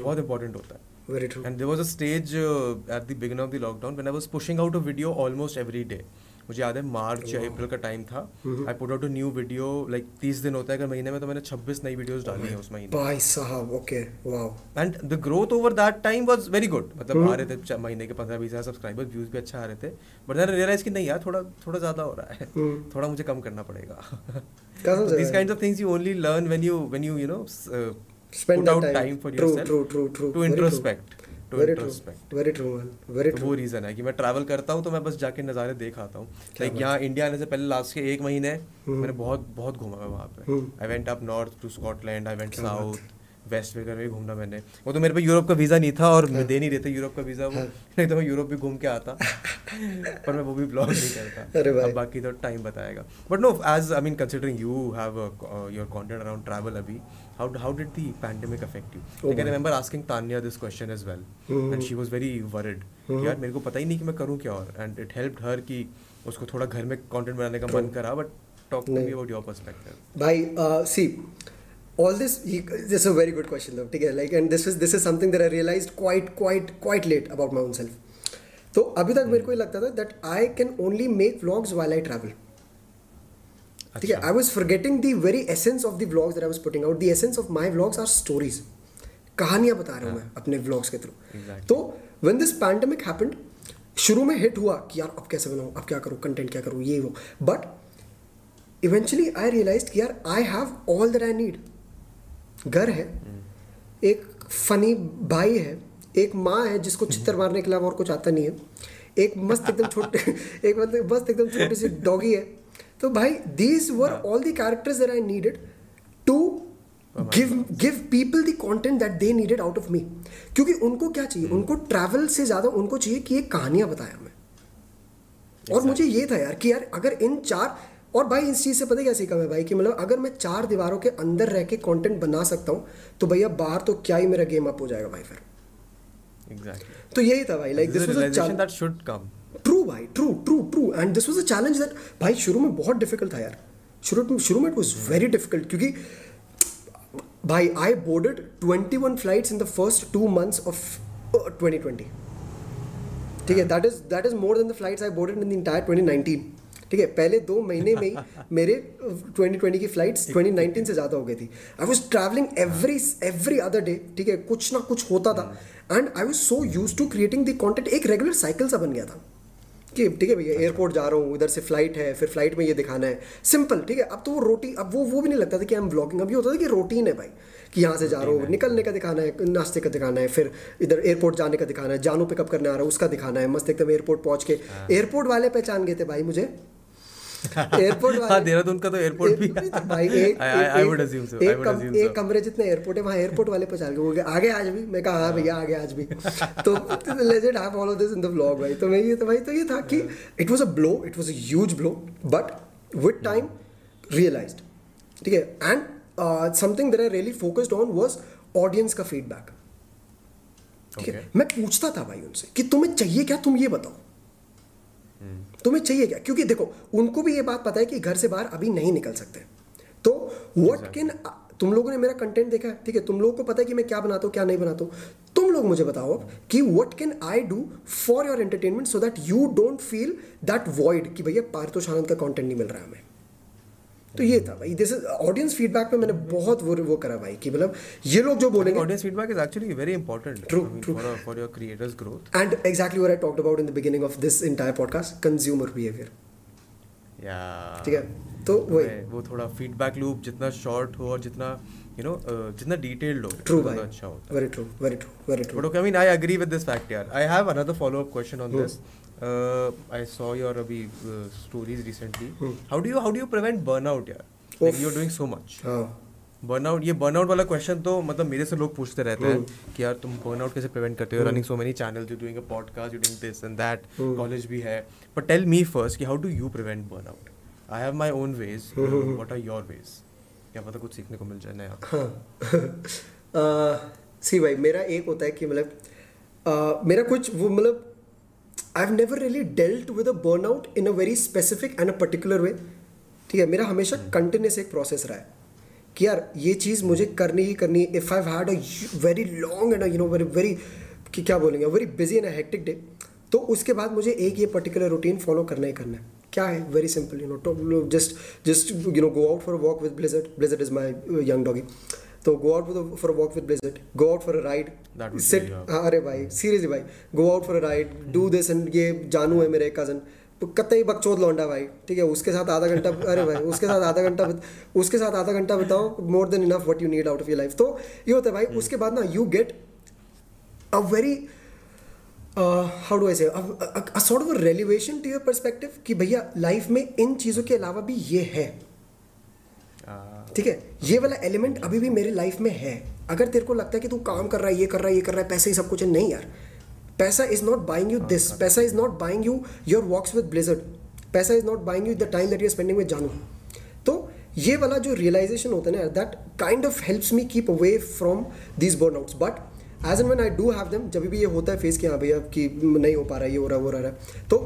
बहुत इंपॉर्टेंट होता है। Very true and there was a stage at the begin of the lockdown when I was pushing out a video almost every day मुझे याद है मार्च या अप्रैल का टाइम था. I put out a new video like तीस दिन होता है अगर महीने में तो मैंने 26 नई वीडियोस डाली हैं उस महीने। भाई साहब okay wow and the growth over that time was very good मतलब Mhm. आ रहे थे महीने के पंद्रह बीस हज़ार सब्सक्राइबर्स व्यूज़ भी अच्छा आ रहे थे। बट देन रियलाइज़ कि नहीं यार थोड़ा थोड़ा ज़्यादा हो रहा है। हम्म। थोड़ा मुझे कम करना पड़ेगा। This kind of things you only learn when you when you you know spend that out time, time for yourself true, true, true. true. to introspect true. very true man. Very तो वो reason है कि मैं travel करता हूँ तो मैं बस जाके नज़ारे देख आता हूँ। लाइक यहाँ इंडिया आने से पहले लास्ट के एक महीने हम्म। मैंने बहुत बहुत घूमा मैं वहाँ पे। I went up north to Scotland I went south west वगैरह भी घूमना मैंने वो तो मेरे पे यूरोप का वीज़ा नहीं था और हाँ। दे नहीं रहे थे यूरोप का वीज़ा वो हाँ। नहीं तो मैं यूरोप भी घूम के आता पर मैं वो भी ब्लॉग नहीं करता अरे भाई। अब बाकी तो टाइम बताएगा but no as I mean considering you have your content around travel अभी how how did the pandemic affect you Oh like i my. remember asking tanya this question as well hmm. and she was very worried hmm. कि यार मेरे को पता ही नहीं कि मैं करूँ क्या और एंड इट हेल्प्ड हर कि उसको थोड़ा घर में कंटेंट बनाने का मन करा but talk to. Me about your perspective भाई see all this this is a very good question though ठीक है? Like and this is this is something that I realized quite quite quite late about my own self. तो अभी तक मेरे को ये लगता था that I can only make vlogs while I travel. ठीक है। I was forgetting the very essence of the vlogs that I was putting out the essence of my vlogs are stories कहानियाँ बता रहा हूँ मैं अपने व्लॉग्स के through तो व्हेन दिस पैंडेमिक हैपेंड शुरू में हिट हुआ कि यार अब कैसे बनाऊँ? अब क्या करूँ? कंटेंट क्या करूँ? ये वो. बट इवेंचुअली आई रियलाइज़ कि यार I have all that I need घर है एक फनी भाई है एक माँ है जिसको चित्तर मारने के अलावा और कुछ आता नहीं है। एक मस्त एकदम छोटे एक मतलब मस्त एकदम छोटी सी डॉगी है। तो भाई these were all the characters that I needed to give give people the content that they needed out of me क्योंकि उनको क्या चाहिए? उनको ट्रैवल से ज़्यादा उनको चाहिए कि ये कहानियाँ बताया हमें। और मुझे ये था यार कि यार अगर इन चार और भाई इस चीज़ से पता क्या सीखा मैं भाई कि मतलब अगर मैं चार दीवारों के अंदर रह के कंटेंट बना सकता हूँ तो भैया बाहर तो क्या ही मेरा गेम अप हो जाएगा भाई फिर। एग्जैक्टली तो यही था भाई like this was that should true भाई true true true and this was a challenge that भाई शुरू में बहुत डिफ़िकल्ट था यार। शुरू में शुरू में इट वाज वेरी डिफ़िकल्ट क्योंकि भाई I boarded 21 flights in the first two months of 2020 ठीक है that is that is more than the flights I boarded in the entire 2019 ठीक है पहले दो महीने में ही मेरे 2020 की फ्लाइट्स 2019 से ज़्यादा हो गई थी। I was travelling every every other day ठीक है कुछ ना कुछ होता था। And I was so use to creating the content एक रेगुलर साइकिल सा बन गया था। कि ठीक है भैया एयरपोर्ट जा रहा हूँ उधर से फ़्लाइट है फिर फ़्लाइट में ये दिखाना है। सिंपल ठीक है अब तो वो रोटी अब वो वो भी नहीं लगता था कि आई एम ब्लॉगिंग अब ये होता था कि रूटीन है भाई कि यहाँ से जा रहा हूँ निकलने का दिखाना है नाश्ते का दिखाना है फिर इधर एयरपोर्ट जाने का दिखाना है जानू पिकअप करने आ रहा हूँ उसका दिखाना है मस्त एकदम एयरपोर्ट पहुँच के। एयरपोर्ट वाले पहचान गए थे भाई मुझे। एयरपोर्ट हाँ देहरादून का तो एयरपोर्ट भी तो भाई एक I- I would assume so. I एक कम- एक कमरे जितने एयरपोर्ट है वहाँ एयरपोर्ट वाले पहुँचा के वो गए, आगे आज भी? मैं कहा हाँ भैया आगे आज भी। तो legend I follow this in the vlog भाई। तो मैं ये तो भाई तो ये था कि it was a blow it was a huge blow but with time realised ठीक है? And something that I really focused on was audience का फीडबैक ठीक है? मैं पूछता था भाई उनसे कि तुम्हें चाहिए क्या? तुम ये बताओ। तुम्हें चाहिए क्या? क्योंकि देखो उनको भी ये बात पता है कि घर से बाहर अभी नहीं निकल सकते। तो वट कैन तुम लोगों ने मेरा कंटेंट देखा है ठीक है? तुम लोगों को पता है कि मैं क्या बनाता हूँ क्या नहीं बनाता हूँ। तुम लोग मुझे बताओ अब कि what can I do for your entertainment so that you don't feel that void कि भैया पारितोष आनंद का कॉन्टेंट नहीं मिल रहा है हमें। तो ये था भाई दिस इज़ ऑडियंस फीडबैक पे मैंने बहुत वो वो करा भाई कि मतलब ये लोग जो बोलेंगे very important True, I mean, true. for, a, for your creators growth and exactly what I talked about in the beginning of this entire podcast consumer behavior yeah ठीक है तो वही वो थोड़ा फीडबैक लूप जितना शॉर्ट हो और जितना यू नो जितना डिटेल्ड हो ट्रू भाई अच्छा होता है very true very true very true But okay, I mean, I agree with this fact, yaar. I have another follow-up question on Hmm. this. Uh, I saw your abhi, uh, stories recently. Hmm. How do you how do you prevent burnout, yaar? Like Oof. you're doing so much. हाँ। Burnout ये burnout वाला question तो मतलब मेरे से लोग पूछते रहते हैं कि यार तुम बर्नआउट कैसे प्रिवेंट करते हो? Running so many channels you doing a podcast you doing this and that college भी है. बट टेल मी फ़र्स्ट कि how do you prevent burnout I have my own ways what are your ways क्या पता कुछ सीखने को मिल जाए नया? हाँ। सी भाई मेरा एक होता है कि मतलब uh, मेरा कुछ वो मतलब I have never really dealt with a burnout in a very specific and a particular way ठीक है मेरा हमेशा कंटिन्यूस एक प्रोसेस रहा है कि यार ये चीज़ मुझे करनी ही करनी if I had a very long and you know very very कि क्या बोलेंगे very busy and hectic day तो उसके बाद मुझे एक ये पर्टिकुलर रूटीन फॉलो करना ही करना है। क्या है? Very simple you know just just you know go out for walk with Blizzard Blizzard is my young doggie तो go out for walk with Blizzard go out for a ride sit अरे भाई seriously भाई. Go out for a ride do this and ये जानू है मेरे cousin कतई बकचोद लौंडा भाई. ठीक है उसके साथ आधा घंटा अरे भाई उसके साथ आधा घंटा उसके साथ आधा घंटा बिताओ more than enough what you need out of your life तो ये होता है भाई hmm. उसके बाद ना you get a very how do I say sort of revelation to your perspective कि भैया लाइफ में इन चीज़ों के अलावा भी ये है। ठीक है? ये वाला एलिमेंट अभी भी मेरे लाइफ में है। अगर तेरे को लगता है कि तू काम कर रहा है ये कर रहा है ये कर रहा है पैसे ही सब कुछ है नहीं यार। पैसा is not buying you this पैसा is not buying you your walks with Blizzard पैसा is not buying you the time that you spending with जानू तो ये वाला जो रियलाइजेशन होता है ना that kind of helps me keep away from these burnouts but as and when I do have them जब भी ये होता है फेस कि हाँ भैया कि नहीं हो पा रहा है ये हो रहा है वो रहा है तो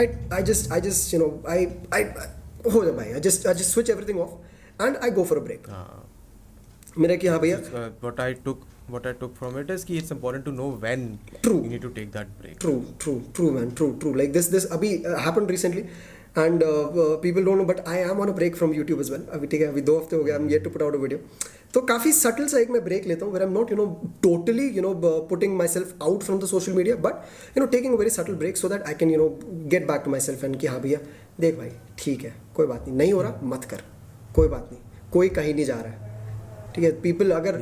I I just I just you know I I हो जाए भाई। I just I just switch everything off and I go for break मेरा कि हाँ भैया। What I took what I took from it is कि it's important to know when true you need to take that break true true true man true true like this this अभी happened recently and people don't know but I am on a break from YouTube as well अभी ठीक है अभी दो हफ़्ते हो गए I am yet to put out a video तो काफ़ी सटल सा एक मैं ब्रेक लेता हूँ where am not you know totally you know putting myself out from the social media but you know taking very subtle break so that I can you know get back to myself and कि हाँ भैया देख भाई ठीक है कोई बात नहीं हो रहा मत कर। कोई बात नहीं कोई कहीं नहीं जा रहा है। ठीक है पीपल अगर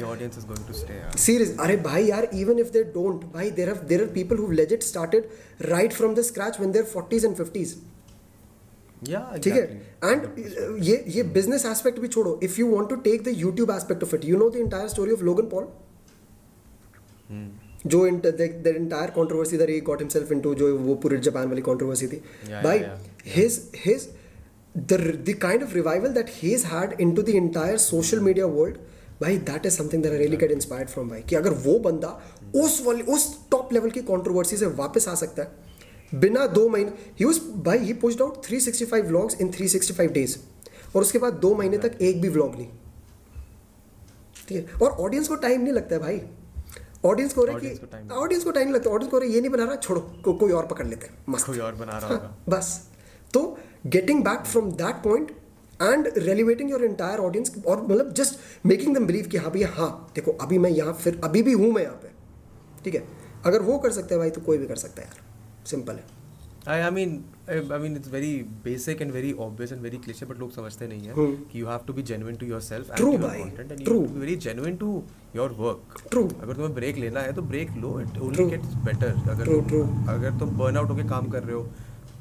सीरियस अरे भाई यार इवन इफ़ दे डोंट भाई there are there are people who legit started right from the scratch when their 40s and 50s ठीक है? एंड ये ये बिज़नेस एस्पेक्ट भी छोड़ो। If you want to take the YouTube aspect of it you know the entire story of Logan Paul जो the entire controversy that he got himself into जो वो पूरे जापान वाली कंट्रोवर्सी थी। भाई his his the the kind of revival that he's had into the entire social media world भाई that is something that I really get inspired from भाई कि अगर वो बंदा उस वाली उस टॉप लेवल की कंट्रोवर्सी से वापस आ सकता है बिना दो महीने ही वाज भाई he post out 365 vlogs in 365 days और उसके बाद दो महीने तक एक भी व्लॉग नहीं। ठीक है? और ऑडियंस को टाइम नहीं लगता है भाई। ऑडियंस को रहा कि ऑडियंस को टाइम नहीं लगता। ऑडियंस को रहा ये नहीं बना रहा छोड़ो को, कोई और पकड़ लेते हैं। मस्त। कोई और बना रहा हाँ, होगा। बस। तो getting back from that point and reelevating your entire audience और मतलब जस्ट मेकिंग दम बिलीव कि हाँ भैया हाँ देखो अभी मैं यहाँ फिर अभी भी हूँ मैं यहाँ पे ठीक है अगर वो कर सकते हैं भाई तो कोई भी कर सकता है यार सिंपल है I, I mean I, I mean it's very basic and very obvious and very cliche but लोग समझते नहीं है hmm. कि you have to be genuine to yourself and True, to your bhai. content and True. you have to be very genuine to your work True. अगर तुम्हें break लेना है तो ब्रेक लो it only True. gets better अगर True, true. अगर तुम burn out होकर काम कर रहे हो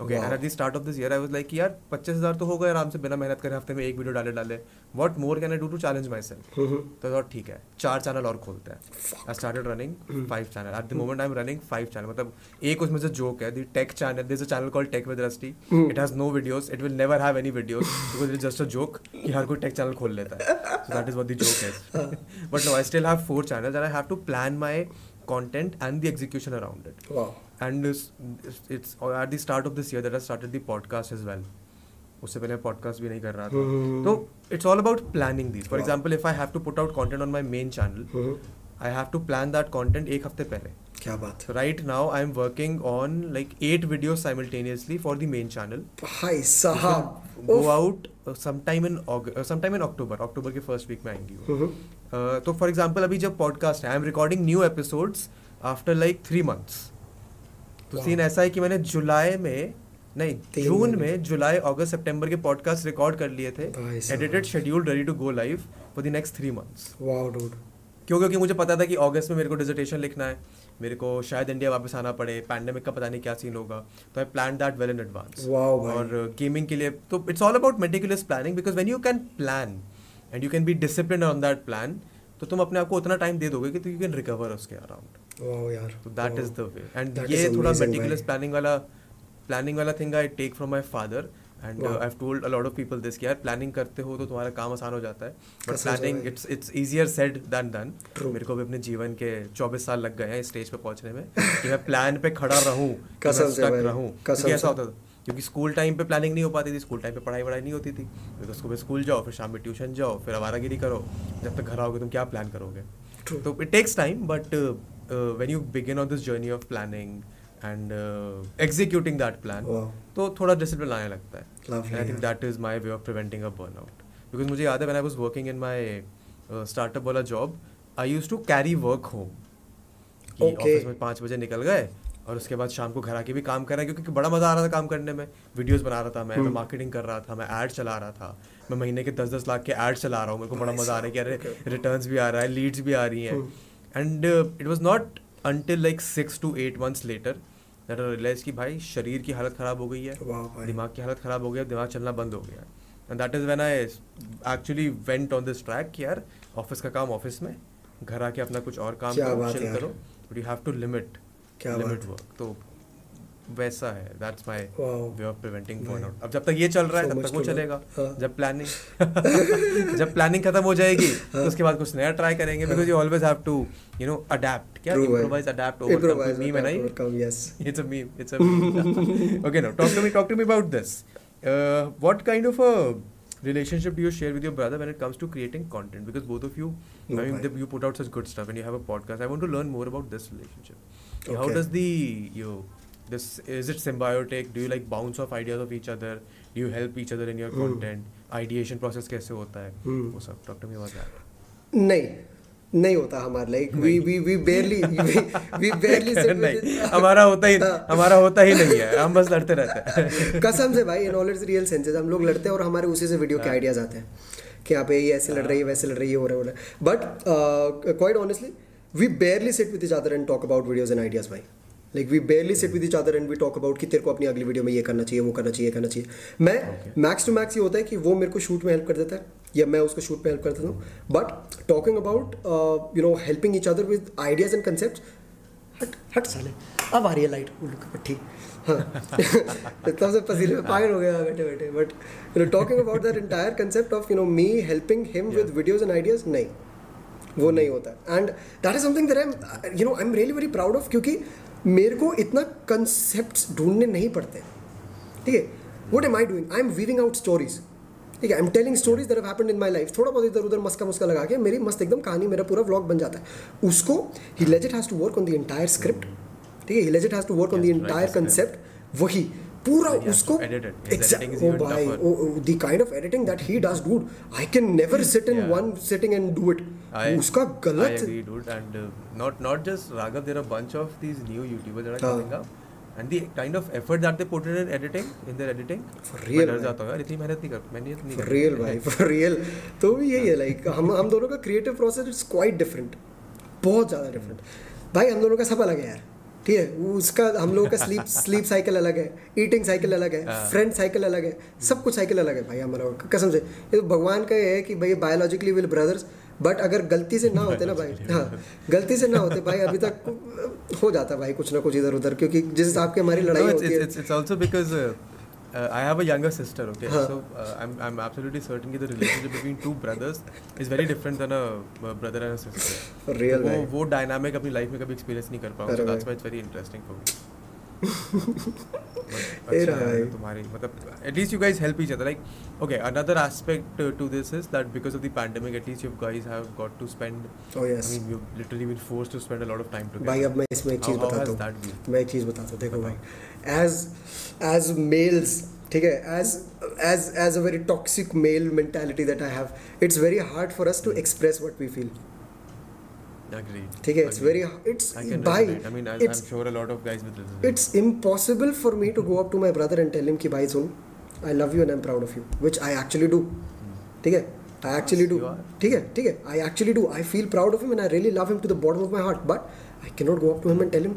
okay and at the start of this year I was like यार, पच्चीस हज़ार तो हो गए आराम से, बिना मेहनत करे हफ़्ते में एक वीडियो डाले डाले। What more can I do to challenge myself तो थॉट ठीक है, चार चैनल और खोलते हैं। I started running five channel at the moment I am running five channel मतलब एक उसमें से जोक है the tech channel this a channel call tech with Rusty it has no videos it will never have any videos because it just a joke कि हर कोई take channel खोल लेता है। So that is what the joke is but no I still have four channels and I have to plan my content and the execution around it wow and it's, it's at the start of this year that I started the podcast as well उससे पहले podcast भी नहीं कर रहा था तो it's all about planning this for example if I have to put out content on my main channel I have to plan that content एक हफ़्ते पहले क्या बात right now i am working on like eight videos simultaneously for the main channel हाय साहब go out uh, sometime in August, uh, sometime in October October के first week में आएँगी uh, तो फॉर एग्ज़ाम्पल अभी जब पॉडकास्ट है I am recording new episodes after like three months तो scene ऐसा है कि मैंने जुलाई में नहीं जून में जुलाई अगस्त सितंबर के पॉडकास्ट रिकॉर्ड कर लिए थे edited schedule ready to go live for the next three months wow dude क्यों? क्योंकि मुझे पता था कि अगस्त में मेरे को डिजर्टेशन लिखना है मेरे को शायद इंडिया वापस आना पड़े पैंडेमिक का पता नहीं क्या सीन होगा तो I plan that well in advance और गेमिंग के लिए तो it's all about meticulous planning because when you can plan and you can be discipline on that plan तो तुम अपने आप को उतना टाइम दे दोगे कि यू कैन रिकवर उसके अराउंड तो that is the way and ये थोड़ा मेटिकुलस प्लानिंग वाला प्लानिंग वाला thing I take from my father and I have told a lot of people this कि यार प्लानिंग करते हो तो तुम्हारा काम आसान हो जाता है but planning it's it's easier said than done मेरे को भी अपने जीवन के 24 साल लग गए हैं स्टेज पे पहुँचने में कि मैं प्लान पे खड़ा रहूँ कि मैं कसम से रहूँ। ऐसा होता था। क्योंकि स्कूल टाइम पे प्लानिंग नहीं हो पाती थी स्कूल टाइम पे पढ़ाई वढ़ाई नहीं होती थी। तो सुबह स्कूल जाओ फिर शाम में ट्यूशन जाओ फिर आवारागिरी करो जब तक घर आओगे तुम क्या प्लान करोगे? True. तो it takes time but when you begin on this journey of planning and executing that plan तो थोड़ा डिसिप्लिन आने लगता है। I think that is my way of preventing a burnout because मुझे याद है when I was working in my startup वाला job I use to carry work home office में पाँच बजे निकल गए और उसके बाद शाम को घर आके भी काम कर रहे हैं क्योंकि बड़ा मज़ा आ रहा था काम करने में वीडियोस बना रहा था मैं मैं हम्म। मार्केटिंग कर रहा था मैं एड चला रहा था मैं महीने के दस दस लाख के एड चला रहा हूँ मेरे को बड़ा मज़ा आ रहा है कि अरे Okay. रिटर्न्स भी आ रहा है लीड्स भी आ रही हैं हम्म। And it was not until like six to eight months later that I realise कि भाई शरीर की हालत खराब हो गई है दिमाग की हालत खराब हो गया दिमाग चलना बंद हो गया and that is when I actually went on this track कि यार ऑफ़िस का काम ऑफ़िस में घर आके अपना कुछ और काम करो but you have to limit क्या लिमिट वर्क तो वैसा है that's my way of preventing Right. Burnout अब जब तक ये चल रहा है So तब तक वो चलेगा हाँ। जब प्लानिंग जब प्लानिंग खत्म हो जाएगी तो उसके बाद कुछ नया ट्राई करेंगे because you always have to you know adapt क्या इम्प्रोवाइज अडेप्ट ओवरकम मी में नहीं overcome, yes. It's a meme. It's a meme. okay, now talk to me. Talk to me about this. Uh, what kind of a relationship do you share with your brother when it comes to creating content? Because both of you, No, I mean, bhai. you put out such good stuff, and you have a podcast. I want to learn more about this relationship. How does the you this is it symbiotic? Do you like bounce off ideas of each other? Do you help each other in your Hmm. content? Ideation process कैसे होता है? Hmm. वो सब talk to me about that. नहीं नहीं होता हमारा like we we we barely we barely नहीं हमारा होता ही हाँ। हमारा होता ही नहीं है हम बस लड़ते रहते हैं कसम से भाई in all its real senses हम लोग लड़ते हैं और हमारे उसी से वीडियो के हाँ। आइडियाज़ आते हैं कि यहाँ पे ये ऐसे लड़ रही है वैसे लड़ रही है हो रहा है, हो रहा है but quite honestly we barely sit with each other and talk about videos and ideas भाई। Like we barely sit with each other and we talk about कि तेरे को अपनी अगली वीडियो में ये करना चाहिए वो करना चाहिए करना चाहिए। मैं मैक्स टू मैक्स ये होता है कि वो मेरे को शूट में हेल्प कर देता है या मैं उसको शूट में हेल्प कर देता हूँ। But talking about you know helping each other with ideas and concept हट हट साले। अब आ रही है लाइट उल्लू की पट्टी हाँ तब से पसीने में पागल हो गया बैठे बैठे। But you know talking about that entire concept of you know me helping him with videos and ideas नहीं। वो नहीं होता and that is something that I you know I am really very proud of क्योंकि मेरे को इतना concept ढूँढने नहीं पड़ते। ठीक है? What am I doing I am weaving out stories ठीक है? I am telling stories that happened in my life थोड़ा बहुत इधर उधर मस्का मुस्का लगा के मेरी मस्त एकदम कहानी मेरा पूरा व्लॉग बन जाता है। उसको ही legit has to work on the entire script ठीक है? He legit has to work on the script. Concept वही। पूरा उसको oh भाई of editing that he does dude I can never sit in Yeah. one sitting and do it I, उसका गलत uh, Raghav, there are a bunch of these new YouTubers that are हाँ. coming up. And the kind of effort that they put in in editing, in their editing, For मैं real, डर. जाता हूँ यार इतनी मेहनत नहीं कर नहीं फॉर रियल भाई फॉर रियल तो यही है लाइक हम हम दोनों का creative process it's quite different बहुत ज़्यादा डिफरेंट भाई हम दोनों का सब अलग है यार ठीक है उसका हम लोगों का स्लीप स्लीप साइकिल अलग है ईटिंग साइकिल अलग है हाँ। फ्रेंड साइकिल अलग है सब कुछ साइकिल अलग है भाई हमारा कसम से ये तो भगवान का ये है कि भाई बायोलॉजिकली विल ब्रदर्स बट अगर गलती से ना होते ना भाई हाँ गलती से ना होते भाई अभी तक हो जाता भाई कुछ ना कुछ इधर उधर क्योंकि जिस हिसाब की हमारी लड़ाई होती है it's, it's also because uh, uh, I have a younger sister, okay? Huh. So uh, I'm, I'm absolutely certain that the relationship between two brothers is very different than a uh, brother and a sister. For real, वो भाई। वो dynamic अपनी life में कभी experience नहीं कर पाऊंगा अरे so that's भाई। why it's very interesting for me. But ये अच्छा रहा है भाई। तुम्हारी मतलब at least you guys help each other like okay another aspect uh, to this is that because of the pandemic at least you guys have got to spend Oh, yes. I mean you've literally been forced to spend a lot of time together भाई अब मैं इसमें एक How- cheese how बताता has हूँ that been? मैं एक चीज़ बताता हूँ देखो भाई एज एज मेल्स ठीक है as as as a very toxic male mentality that I have it's very hard for us to express what we feel Agreed. ठीक है it's Agreed. Very it's I can भाई resonate. I mean, I, it's I'm sure a lot of guys will resonate. it's impossible for me to go up to my brother and tell him कि भाई सुन I love you and I'm proud of you which I actually do ठीक है I actually do you are. ठीक है ठीक है I actually do I feel proud of him and I really love him to the bottom of my heart but I cannot go up to him and tell him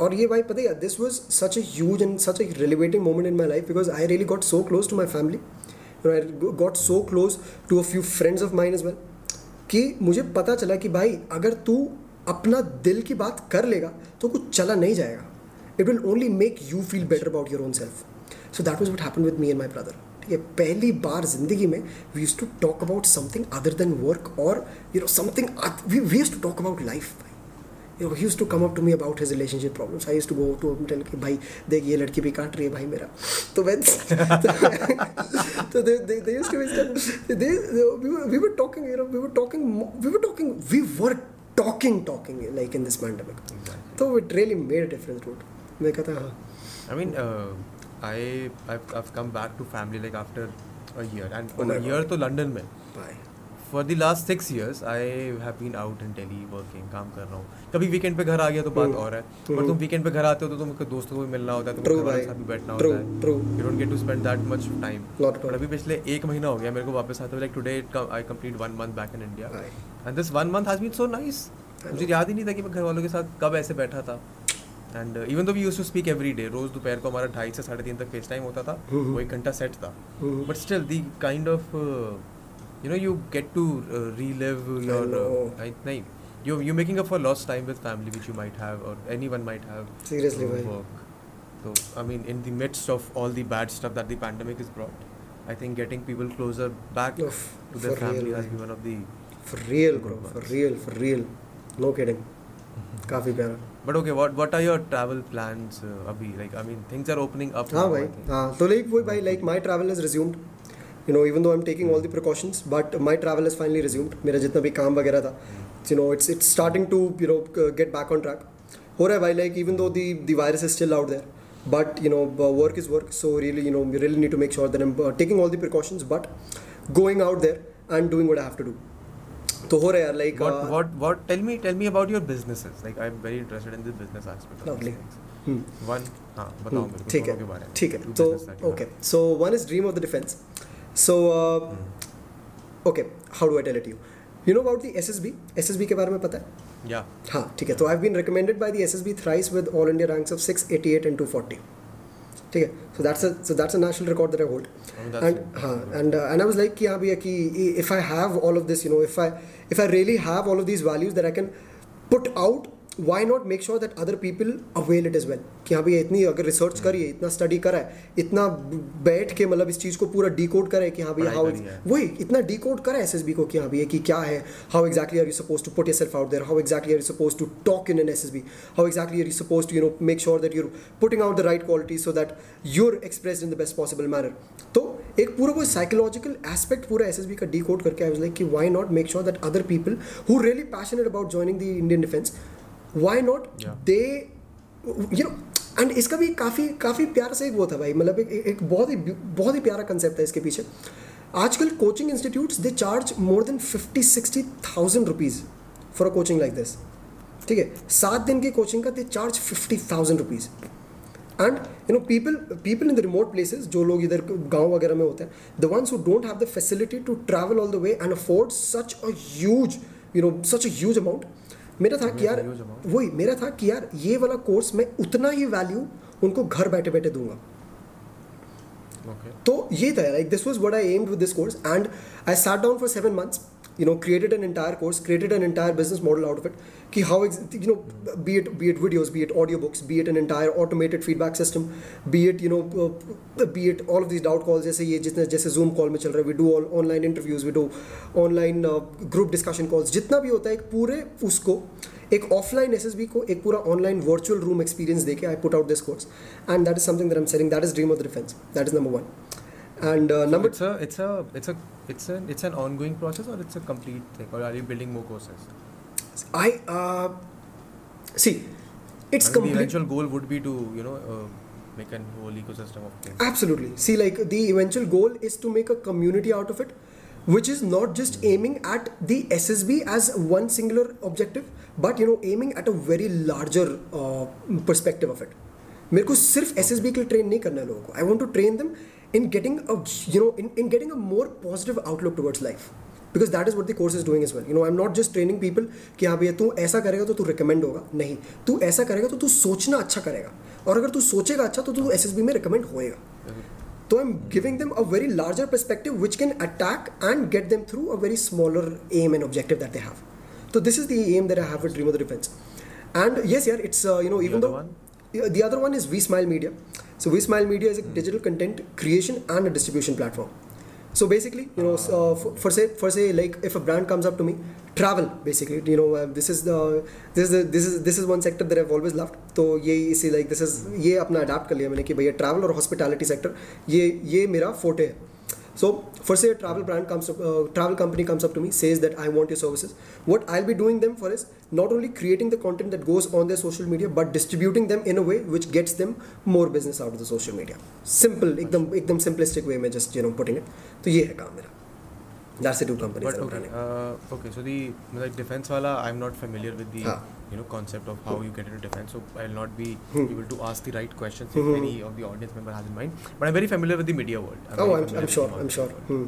और ये भाई पता है this was such huge and such a relevating moment in my life because I really got so close to my family. You know, I got so close to a few friends of mine कि मुझे पता चला कि भाई अगर तू अपना दिल की बात कर लेगा तो कुछ चला नहीं जाएगा। It will only make you feel better about your own self so that was what happen with me and my brother ठीक है पहली बार ज़िंदगी में we use to talk about something other than work और you know something we use to talk about life you know, he used to come up to me about his relationship problems. I used to go to him and tell कि भाई देख ये लड़की भी काट रही है भाई मेरा तो मैं तो they, they, they used to be they, they, we, were, we were talking you know we were talking mo- we were talking we were talking talking like in this pandemic Exactly. so it really made a difference dude मैं कहता हाँ I mean, uh, I I've, I've come back to family like after a year, and Oh for my a year तो London में for the last six years I have been out in Delhi working काम कर रहा हूँ। कभी weekend पे घर आ गया तो बात हम्म, और है। हम्म। पर तुम वीकेंड पे घर आते हो तो तुमको दोस्तों को भी मिलना होता है तुमको घर साथ भी बैठना होता है। true. you don't get to spend that much time Not at all. but अभी पिछले एक महीना हो गया मेरे को वापस आते हुए I complete one month back in India भाई and this one month has been so nice I मुझे याद ही नहीं था कि मैं घर वालों के साथ कब ऐसे बैठा था। And even though we use to speak every day रोज दोपहर को हमारा ढाई से साढ़े तीन तक फेस टाइम होता था हम्म। वो एक घंटा सेट था। हम्म। But still the kind of You know you get to relive your know. नहीं you you're making up for lost time with family which you might have or anyone might have Seriously, through bhai. work so i mean in the midst of all the bad stuff that the pandemic has brought i think getting people closer back Oof, to their for family real, has bhai. been one of the for real Good bro for ones. real for real no kidding काफी प्यारा but okay what what are your travel plans uh, abhi like i mean things are opening up हाँ now, भाई I think. हाँ तो like वही भाई like my travel is resumed you know even though I am taking all the precautions but my travel is finally resumed मेरा जितना भी काम वगैरह था you know it's it's starting to you know get back on track हो रहा है भाई like even though the virus is still out there but you know work is work so really you know you really need to make sure that I am taking all the precautions but going out there and doing what I have to do तो हो रहा है यार like what what what tell me tell me about your businesses. Like i'm very interested in the business aspect of Lovely. these things. one हाँ बताओ मेरे को Hmm. ठीक दोनों के है बारे में। ठीक है। Two तो business that you okay have. So one is dream of the defence so okay how do I tell it you you know about the S S B S S B के बारे में पता है? Yeah. हाँ ठीक है. तो I been recommended by the S S B thrice with all India ranks of six eighty eight and two forty ठीक है? So that's so that's a national record that I hold and हाँ and and I was like कि हाँ भैया कि if I have all of this you know if I if I really have all of these values that I can put out why not make sure that other people avail it is well कि हाँ भैया इतनी अगर research करिए इतना study करा है इतना बैठ के मतलब इस चीज़ को पूरा डी कोड करा कि हाँ भैया हाउ वही इतना डी कोड करा है एस एस बी को कि हाँ भैया कि क्या है? How exactly are you suppose to put your self out there how exactly are you suppose to talk in an S S B how exactly are you suppose to you know make sure that you're putting out the right quality so that you're express in the best possible manner तो एक पूरा वो psychological aspect पूरा S S B का decode करके I was like कि why not make sure that other people who really passionate about joining the Indian defence why not they you know and इसका भी काफ़ी काफ़ी प्यारा सा एक वो था भाई मतलब एक, एक बहुत ही बहुत ही प्यारा कंसेप्ट है इसके पीछे। आजकल coaching institutes they charge more than fifty sixty thousand rupees for a coaching like this ठीक है? सात दिन की कोचिंग का they charge fifty thousand rupees and you know people people in the remote places जो लोग इधर गाँव वगैरह में होते हैं the ones who don't have the facility to travel all the way and afford such a huge you know such a huge amount मेरा था कि यार वही मेरा था कि यार ये वाला कोर्स मैं उतना ही वैल्यू उनको घर बैठे बैठे दूँगा। Okay. तो ये था like this was what I aimed with this course and I sat down for seven months you know created an entire course created an entire business model out of it ki how you know be it be it videos be it audiobooks be it an entire automated feedback system be it you know uh, be it all of these doubt calls जैसे ये जितने जैसे zoom call में चल रहा है we do all online interviews we do online uh, group discussion calls जितना भी होता है एक पूरे उसको एक ऑफलाइन एस को एक पूरा ऑनलाइन वर्चुअल रूम एक्सपीरियंस देके I put out this course and that is something that am selling that is dream of the defence that is number one and uh, number it's a it's a it's a it's an it's an ongoing process or it's a complete thing or are you building more courses i uh, see it's I mean, complete the eventual goal would be to you know uh, make a whole ecosystem of things Absolutely. See, like the eventual goal is to make a community out of it, which is not just aiming at the SSB as one singular objective, but you know, aiming at a very larger uh, perspective of it. मेरे को सिर्फ S के लिए train नहीं करना है लोगों को I want to train them in getting you know in in getting a more positive outlook towards life because that is what the course is doing as well you know I am not just training people कि हाँ भैया तू ऐसा करेगा तो तू recommend होगा नहीं तू ऐसा करेगा तो तू सोचना अच्छा करेगा और अगर तू सोचेगा अच्छा तो तू SSB में रिकमेंड होएगा So I'm giving them a very larger perspective which can attack and get them through a very smaller aim and objective that they have. So this is the aim that I have with Dream of the Defense. And yes, yeah, it's uh, you know even other though one? Yeah, the other one So We Smile Media is a digital content creation and a distribution platform. So basically, you know, so, uh, for, for say for say like if a brand comes up to me, travel basically, you know, uh, this is the this is the, this is this is one sector that I've always loved. तो ये see like this is ये अपना adapt कर लिया मैंने कि भैया travel और hospitality sector ये ये मेरा forte है. So, for say a travel brand comes up, uh, travel company comes up to me, says that I want your services. What I'll be doing them for is not only creating the content that goes on their social media, but distributing them in a way which gets them more business out of the social media. Simple, एकदम एकदम simplistic way में just you know putting it. तो ये है काम मेरा. That's the two companies but that I'm okay running. uh, okay so the like defense wala i'm not familiar with the हाँ. You know concept of how you get into defense so i'll not be Hmm. able to ask the right questions Hmm. if any of the audience member has in mind but i'm very familiar with the media world Oh, very I'm, familiar I'm with sure. the I'm market sure. world. Hmm.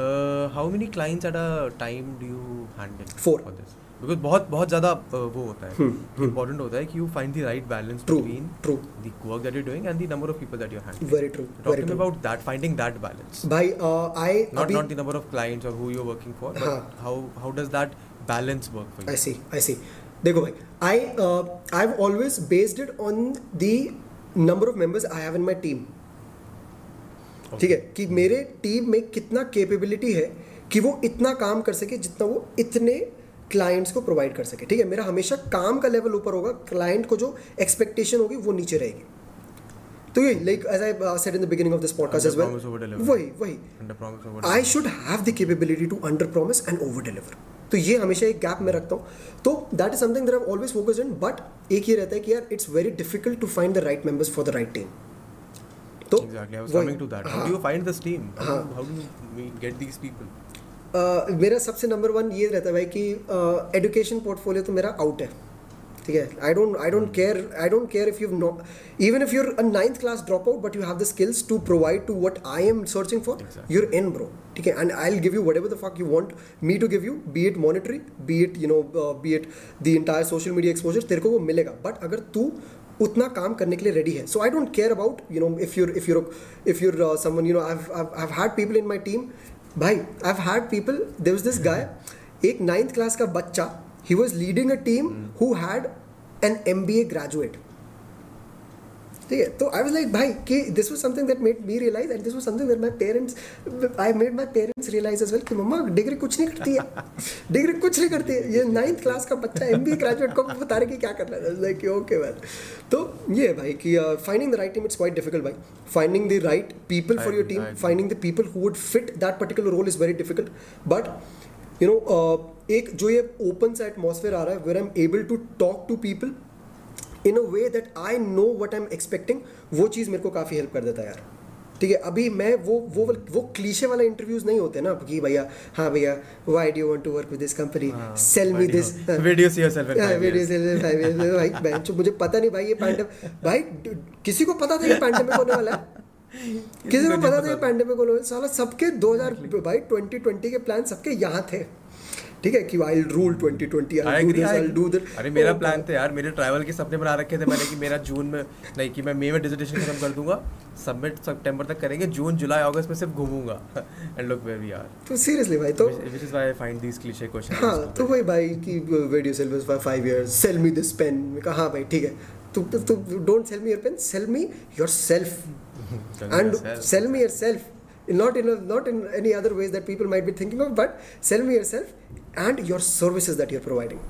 Uh, how many clients at a time do you handle Four. for this because बहुत बहुत ज़्यादा uh, वो होता है Hmm, hmm. important होता है कि you find the right balance True. between True. the work that you're doing and the number of people that you're handling Very true. talk Very to me true. about that finding that balance भाई uh, I not अभी not the number of clients or who you're working for but हाँ. how how does that balance work for you I see, I see. देखो भाई, I I have always based it on the number of members I have in my team ठीक है? कि मेरे team में कितना capability है कि वो इतना काम कर सके जितना वो इतने क्लाइंट्स को प्रोवाइड कर सके। ठीक है? मेरा हमेशा काम का लेवल ऊपर होगा क्लाइंट को जो एक्सपेक्टेशन होगी वो नीचे रहेगी। तो ये like as I said in the beginning of this podcast as well वही वही। I should have the capability to under promise and over deliver तो ये हमेशा एक गैप में रखता हूँ। तो that is something that I always focused in but एक ये रहता है कि यार it's very difficult to find the right members for the right team तो exactly. I was वही- coming to that. How हाँ, do you find this team? How, हाँ. do, how do you we get these people? Uh, मेरा सबसे number one ये रहता है भाई कि एजुकेशन पोर्टफोलियो तो मेरा आउट है। ठीक है? I don't I don't care I don't care if you not even if you're a ninth class drop out but you have the skills to provide to what I am searching for you're in bro ठीक है? And I give you whatever the fuck you want me to give you be it monetary be it you know be it the entire social media exposure तेरे को वो मिलेगा. But अगर तू उतना काम करने के लिए रेडी है so I don't care about you know if you're if you're if you're someone you know I have had people in my team भाई I had people there was this guy एक ninth class का बच्चा leading a team who had an M B A graduate ठीक है? तो I was like भाई कि this was something that made me realise and this was something that my parents I made my parents realise as well कि मम्मा degree कुछ नहीं करती है। डिग्री कुछ नहीं करती है। ये नाइन्थ क्लास का बच्चा एम बी ग्रेजुएट को बता रहे कि क्या करना है। लाइक ओके वेल तो ये है भाई कि finding the right team it's quite difficult भाई। Finding the right people for your team. Finding the people who would fit that particular role is very difficult but you know एक जो ये open सा एटमोसफेयर आ रहा है where I am able to talk to people in a way that I know what I am expecting वो चीज़ मेरे को काफ़ी हेल्प कर देता है यार। ठीक है अभी मैं वो वो वो क्लीशे वाला इंटरव्यूज़ नहीं होते ना कि भैया हाँ भैया why do want to work with this company sell me this five years? भाई मुझे पता नहीं भाई ये पैंडम भाई किसी को पता था ये पैंडमिक होने वाला है। किसी को पता था। पैंडमिक होने? साला सबके 2000 भाई 2020 के प्लान सबके यहाँ थे। ठीक है कि I rule 2020 I do this I do that अरे मेरा प्लान था यार मेरे ट्रैवल के सपने बना रखे थे मैंने कि मेरा जून में नहीं कि मैं मई में डिजर्टेशन खत्म कर दूँगा सबमिट सितंबर तक करेंगे जून जुलाई अगस्त में सिर्फ़ घूमूँगा। And look where we are तो सीरियसली भाई तो which is why I find these cliche questions हाँ तो वही भाई कि video sell for five years sell me this pen मैं कहा हाँ भाई ठीक है। तू तू don't sell me your pen sell me yourself and sell me yourself not in a, not in any other ways that people might be thinking of but sell me yourself and your services that you're providing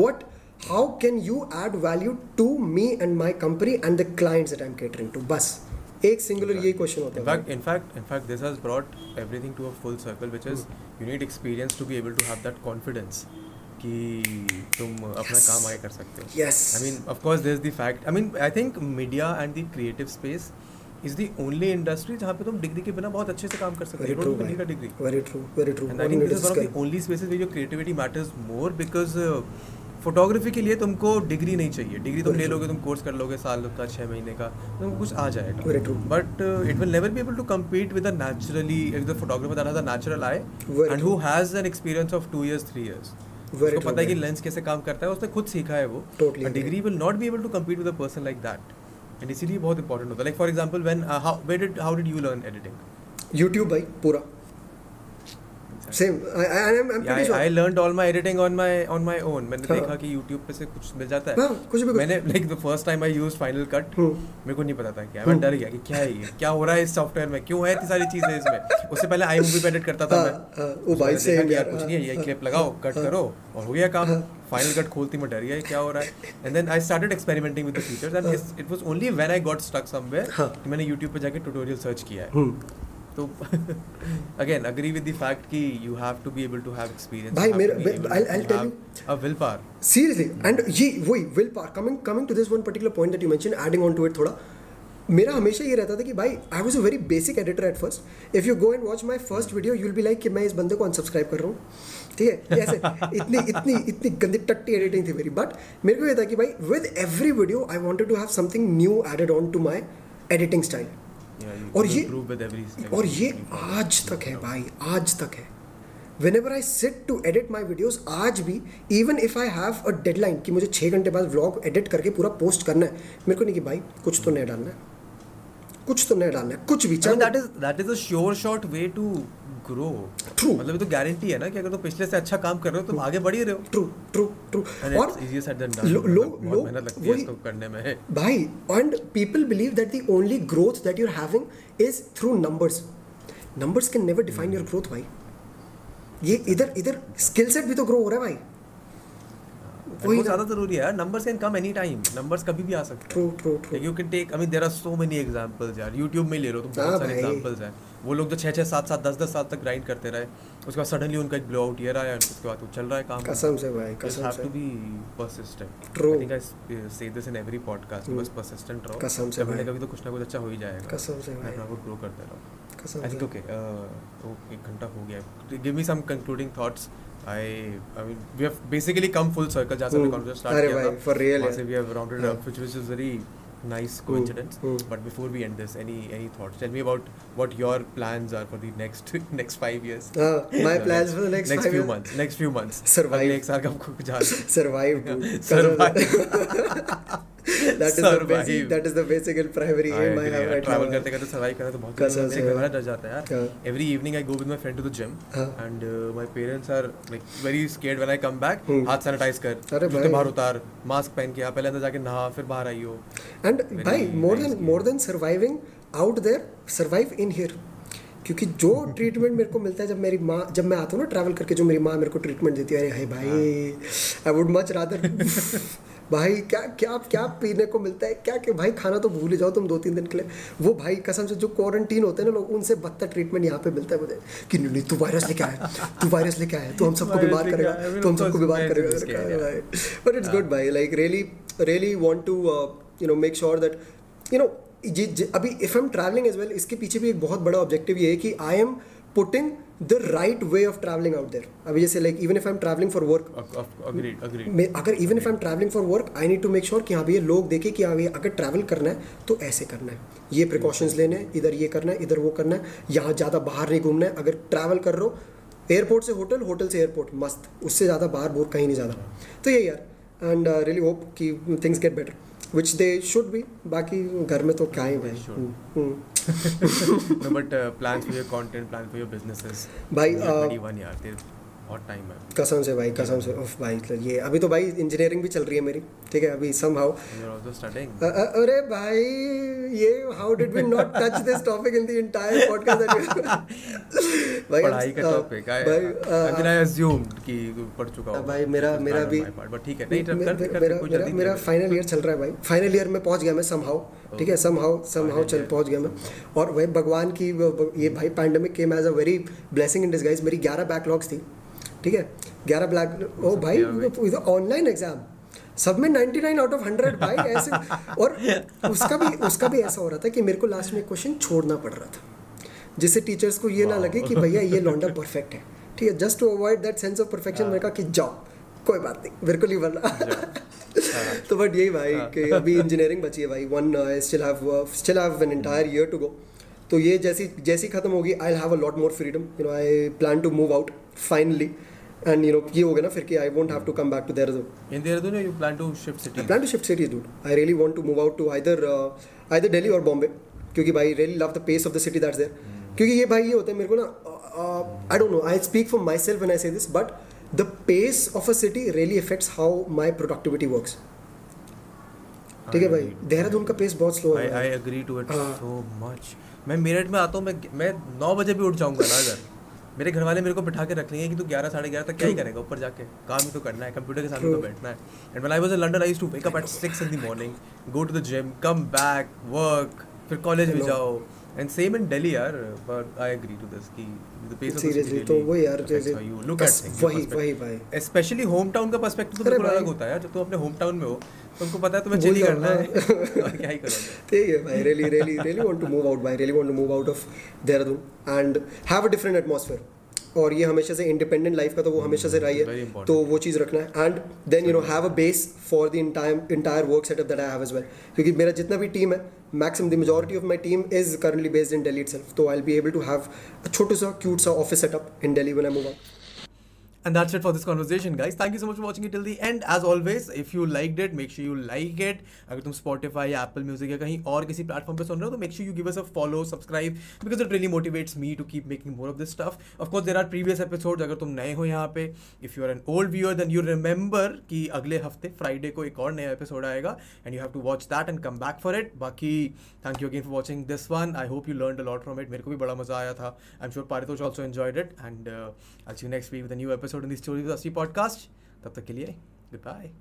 what how can you add value to me and my company and the clients that I'm catering to बस एक singular यही question होता In है fact, in fact, in fact, this has brought everything to a full circle, which is Hmm. you need experience to be able to have that confidence कि तुम अपना काम आगे कर सकते हो। Yes I mean of course there fact I mean I think media and the creative space is the only industry जहाँ पे तुम डिग्री के बिना बहुत अच्छे से काम कर सकते हो। Don't need degree very true is your creativity matters more because photography के लिए तुमको डिग्री नहीं चाहिए। डिग्री तुम ले लोगे तुम कोर्स कर लोगे साल का छः महीने का तो कुछ आ जाएगा। But it will never be able to compete with naturally photographer natural eye and who has an experience of two years three years उसको पता है कि. लेंस कैसे काम करता है उसने खुद सीखा है वो. Totally degree will not be able to compete with a person like that and इसीलिए बहुत इंपॉर्टेंट होता है. Like for example when how did how did you learn editing YouTube भाई पूरा. Same I I am pretty I learned all my editing on my on my own मैंने हाँ। देखा कि YouTube पे से कुछ मिल जाता है। हाँ, कुछ भी मैंने like the first time I used Final Cut. मेरे को नहीं पता था क्या मैं डर गया कि क्या है ये? क्या हो रहा है इस सॉफ्टवेयर में? क्यों है इतनी सारी चीज़ें इसमें? उससे पहले आई मूवी एडिट करता था हाँ, मैं। हाँ, वो भाई यार कुछ नहीं है ये हाँ, क्लिप लगाओ कट हाँ, करो और हो गया काम। हाँ। फाइनल कट खोलती मैं डर गया क्या हो रहा है। And then I started experimenting with the features and it was only when I got stuck somewhere हाँ। मैंने YouTube पे जाके ट्यूटोरियल सर्च किया है। हम्म। तो again agree with the fact कि you have to be able to have experience भाई, मेरा- I'll- I'll tell you- a will power seriously and ये वही will power coming coming to this one particular point that you mention adding on to it थोड़ा मेरा हमेशा ये रहता था कि भाई I was a very basic editor at first if you go and watch my first video you will be like कि मैं इस बंदे को अनसब्सक्राइब कर रहा हूँ। ठीक है? ऐसे इतनी इतनी इतनी गंदी टट्टी एडिटिंग थी मेरी. बट मेरे को ये था कि भाई with every video I wanted to have something new added on to my editing style और ये और ये आज तक है भाई आज तक है। Whenever I sit to edit my videos आज भी even if I have a deadline कि मुझे छः घंटे बाद व्लॉग एडिट करके पूरा पोस्ट करना है मेरे को नहीं कि भाई कुछ तो नहीं डालना है। कुछ तो नहीं डालना है कुछ भी that is that is a sure short way shot grow. True. मतलब ये तो गारंटी है ना कि अगर तुम पिछले से अच्छा काम कर रहे हो तुम आगे बढ़ ही रहे हो। ट्रू ट्रू ट्रू और done. लो- मतलब लोग- लोग मेहनत लगती है इसको करने में। भाई and people believe that the only growth that you're having is through numbers numbers can never define your growth भाई। ये इधर इधर स्किल सेट भी तो ग्रो हो रहा है भाई। वो ज़्यादा ज़रूरी है numbers can come any time numbers कभी भी आ सकते हैं। True true true you can take I mean there are so many examples यार। YouTube में ले लो तुम हाँ बहुत सारे एग्जांपल्स हैं। वो लोग जो 6 6 7 7 10 10 साल तक ग्राइंड करते रहे उसके बाद सडनली उनका एक ब्लो आउट ईयर आया उसके बाद वो चल रहा है काम कसम से भाई कसम से persistent. True. I think I s- uh, say this in every podcast. Hmm. बस persistent रहो. कसम से कभी भाई। कभी तो कुछ ना कुछ अच्छा हो ही जाएगा. कसम से भाई। अपना को grow करते रहो. कसम से think okay. Uh, तो एक घंटा हो गया. है. Give me some concluding thoughts. I I mean we have basically come full circle जहाँ से हमने Hmm. conversation start अरे किया भाई, था. for real वहाँ यार. से we have rounded हाँ. up which which is very nice hmm, coincidence. Mm, mm. But before we end this, any any thoughts? Tell me about what your plans are for the next next five years. Uh, my plans for the next next few years? months. Next few months. Survive. Survive. Survive. That is the Survive. basic that is the basic and primary aim I have right travel करते करते survive करना तो बहुत कसम से घर यार। वाला डर जाता है यार हाँ। Every evening I go with my friend to the gym हाँ। And my parents are like very scared when I come back. हाथ सैनिटाइज कर जूते बाहर उतार मास्क पहन के आ पहले अंदर जाके नहा फिर बाहर आइयो and Very भाई more nice than more than surviving out there survive in here क्योंकि जो ट्रीटमेंट मेरे को मिलता है जब मेरी माँ जब मैं आता हूँ ना ट्रैवल करके जो मेरी माँ मेरे को ट्रीटमेंट देती है अरे हाय भाई आई वुड मच रादर भाई क्या क्या क्या पीने को मिलता है? क्या क्या? भाई खाना तो भूल ही जाओ तुम दो तीन दिन के लिए। वो भाई कसम से जो क्वारंटीन होते हैं ना लोग उनसे बदतर ट्रीटमेंट यहाँ पे मिलता है मुझे। कि नहीं नहीं तू वायरस लेके आया। तू वायरस लेके आया। तू हम सबको बीमार करेगा। तू हम सबको बीमार करेगा। तो मैंने कहा, yeah. भाई want to uh, you know make sure that you know ये ज- अभी if I am travelling as well इसके पीछे भी एक बहुत बड़ा ऑब्जेक्टिव ये है कि I am putting the right way of travelling out there अभी जैसे like even if I am travelling for work अगर even if I am travelling for work I need to make sure कि हाँ भैया लोग देखें कि हाँ भैया अगर ट्रैवल करना है तो ऐसे करना है। ये प्रिकॉशंस लेने हैं इधर ये करना है इधर वो करना है यहाँ ज़्यादा बाहर नहीं घूमना है। अगर ट्रैवल कर रहे हो एयरपोर्ट से होटल होटल से एयरपोर्ट मस्त। उससे ज़्यादा बाहर बोर कहीं नहीं ज़्यादा। तो ये यार एंड रियली होप कि things get better which they should be बाकी घर में तो क्या ही भाई। No but uh, plans for your content plans for your businesses By uh, 21 यार तेरे बहुत टाइम है। कसम से भाई कसम से। उफ भाई ये अभी तो भाई इंजीनियरिंग भी चल रही है मेरी ठीक है? अभी सम हाउ अरे भाई ये how did we not touch this topic in the entire podcast भाई पढ़ाई का टॉपिक आई भाई आई मीन आई अज्यूम्ड कि पढ़ चुका हूँ भाई मेरा मेरा भी बट ठीक है नहीं कर कर मेरा मेरा मेरा फाइनल ईयर चल रहा है भाई। फाइनल ईयर में पहुँच गया मैं सम हाउ ठीक है? सम हाउ सम हाउ चल पहुँच गया मैं। और वही भगवान की ये भाई pandemic came as a very blessing in disguise मेरी 11 बैकलॉग्स थी। ठीक है? ग्यारह ब्लैक ओ भाई ऑनलाइन एग्ज़ाम सब में 99 आउट ऑफ़ 100 भाई ऐसे और उसका भी उसका भी ऐसा हो रहा था कि मेरे को लास्ट में क्वेश्चन छोड़ना पड़ रहा था। जिससे टीचर्स को ये ना लगे कि भैया ये लॉन्डा परफेक्ट है। ठीक है just to avoid that sense of perfection मैंने कहा कि जाओ कोई बात नहीं मेरे को नहीं बनना तो बट यही भाई हाँ। कि अभी इंजीनियरिंग बची है भाई। One still have still have an entire year to go तो ये जैसी जैसी खत्म होगी I have a lot more freedom you know I plan to move out finally and you know ये हो गया ना फिर कि I won't have to come back to Dehradun in Dehradun you plan to shift city plan to shift city dude I really want to move out to either either Delhi और बॉम्बे क्योंकि भाई really love the pace of the city that's there क्योंकि ये भाई ये होता है मेरे को ना I don't know I speak for my self when I say this but the pace of a city really affects how my productivity works ठीक है भाई? देहरादून का पेस बहुत स्लो है I agree to it so much मैं मेरठ में आता हूँ मैं मैं नौ बजे भी उठ जाऊँगा ना अगर मेरे घर वाले मेरे को बिठा के रख लेंगे कि तू ग्यारह साढ़े ग्यारह तक क्या ही करेगा ऊपर जाके काम ही तो करना है कंप्यूटर के सामने तो बैठना है। And one I was London I to wake up at six in the morning go to the gym come back work फिर कॉलेज भी जाओ। एंड सेम इन दिल्ली यार but I agree to this की द पेस ऑफ़ सीरियसली तो वो यार जैसे you look at things वही वही भाई स्पेशली होम टाउन का पर्सपेक्टिव तो बिल्कुल अलग होता है यार जब तू अपने होम टाउन में हो तुमको पता है तुम्हें चिल करना है। और क्या ही करोगे? ठीक है भाई really really really want to move out भाई really want to move out of Dehradun and have a different atmosphere और ये हमेशा से इंडिपेंडेंट लाइफ का तो वो हमेशा से रही है तो वो चीज़ रखना है। And then you know have a base for the entire entire work setup that I have as well क्योंकि मेरा जितना भी टीम है maximum the majority of my team is currently based in Delhi it तो I be able to have a छोटा सा cute सा office setup in Delhi one I move out And that's it for this conversation, guys. Thank you so much for watching it till the end. As always, if you liked it, make sure you like it. अगर तुम Spotify या Apple Music या कहीं और किसी platform पे सुन रहे हो तो make sure you give us a follow, subscribe because it really motivates me to keep making more of this stuff. Of course, there are previous episodes. अगर तुम नए हो यहाँ पे, if you are an old viewer, then you remember कि अगले हफ़्ते Friday को एक और नया एपिसोड आएगा and you have to watch that and come back for it. बाकी thank you again for watching this one. I hope you learned a lot from it. मेरे को भी बड़ा मज़ा आया था. I'm sure Paritosh also enjoyed it and uh, I'll see you next week with a new episode episode in this story podcast तब तक के लिए गुड बाय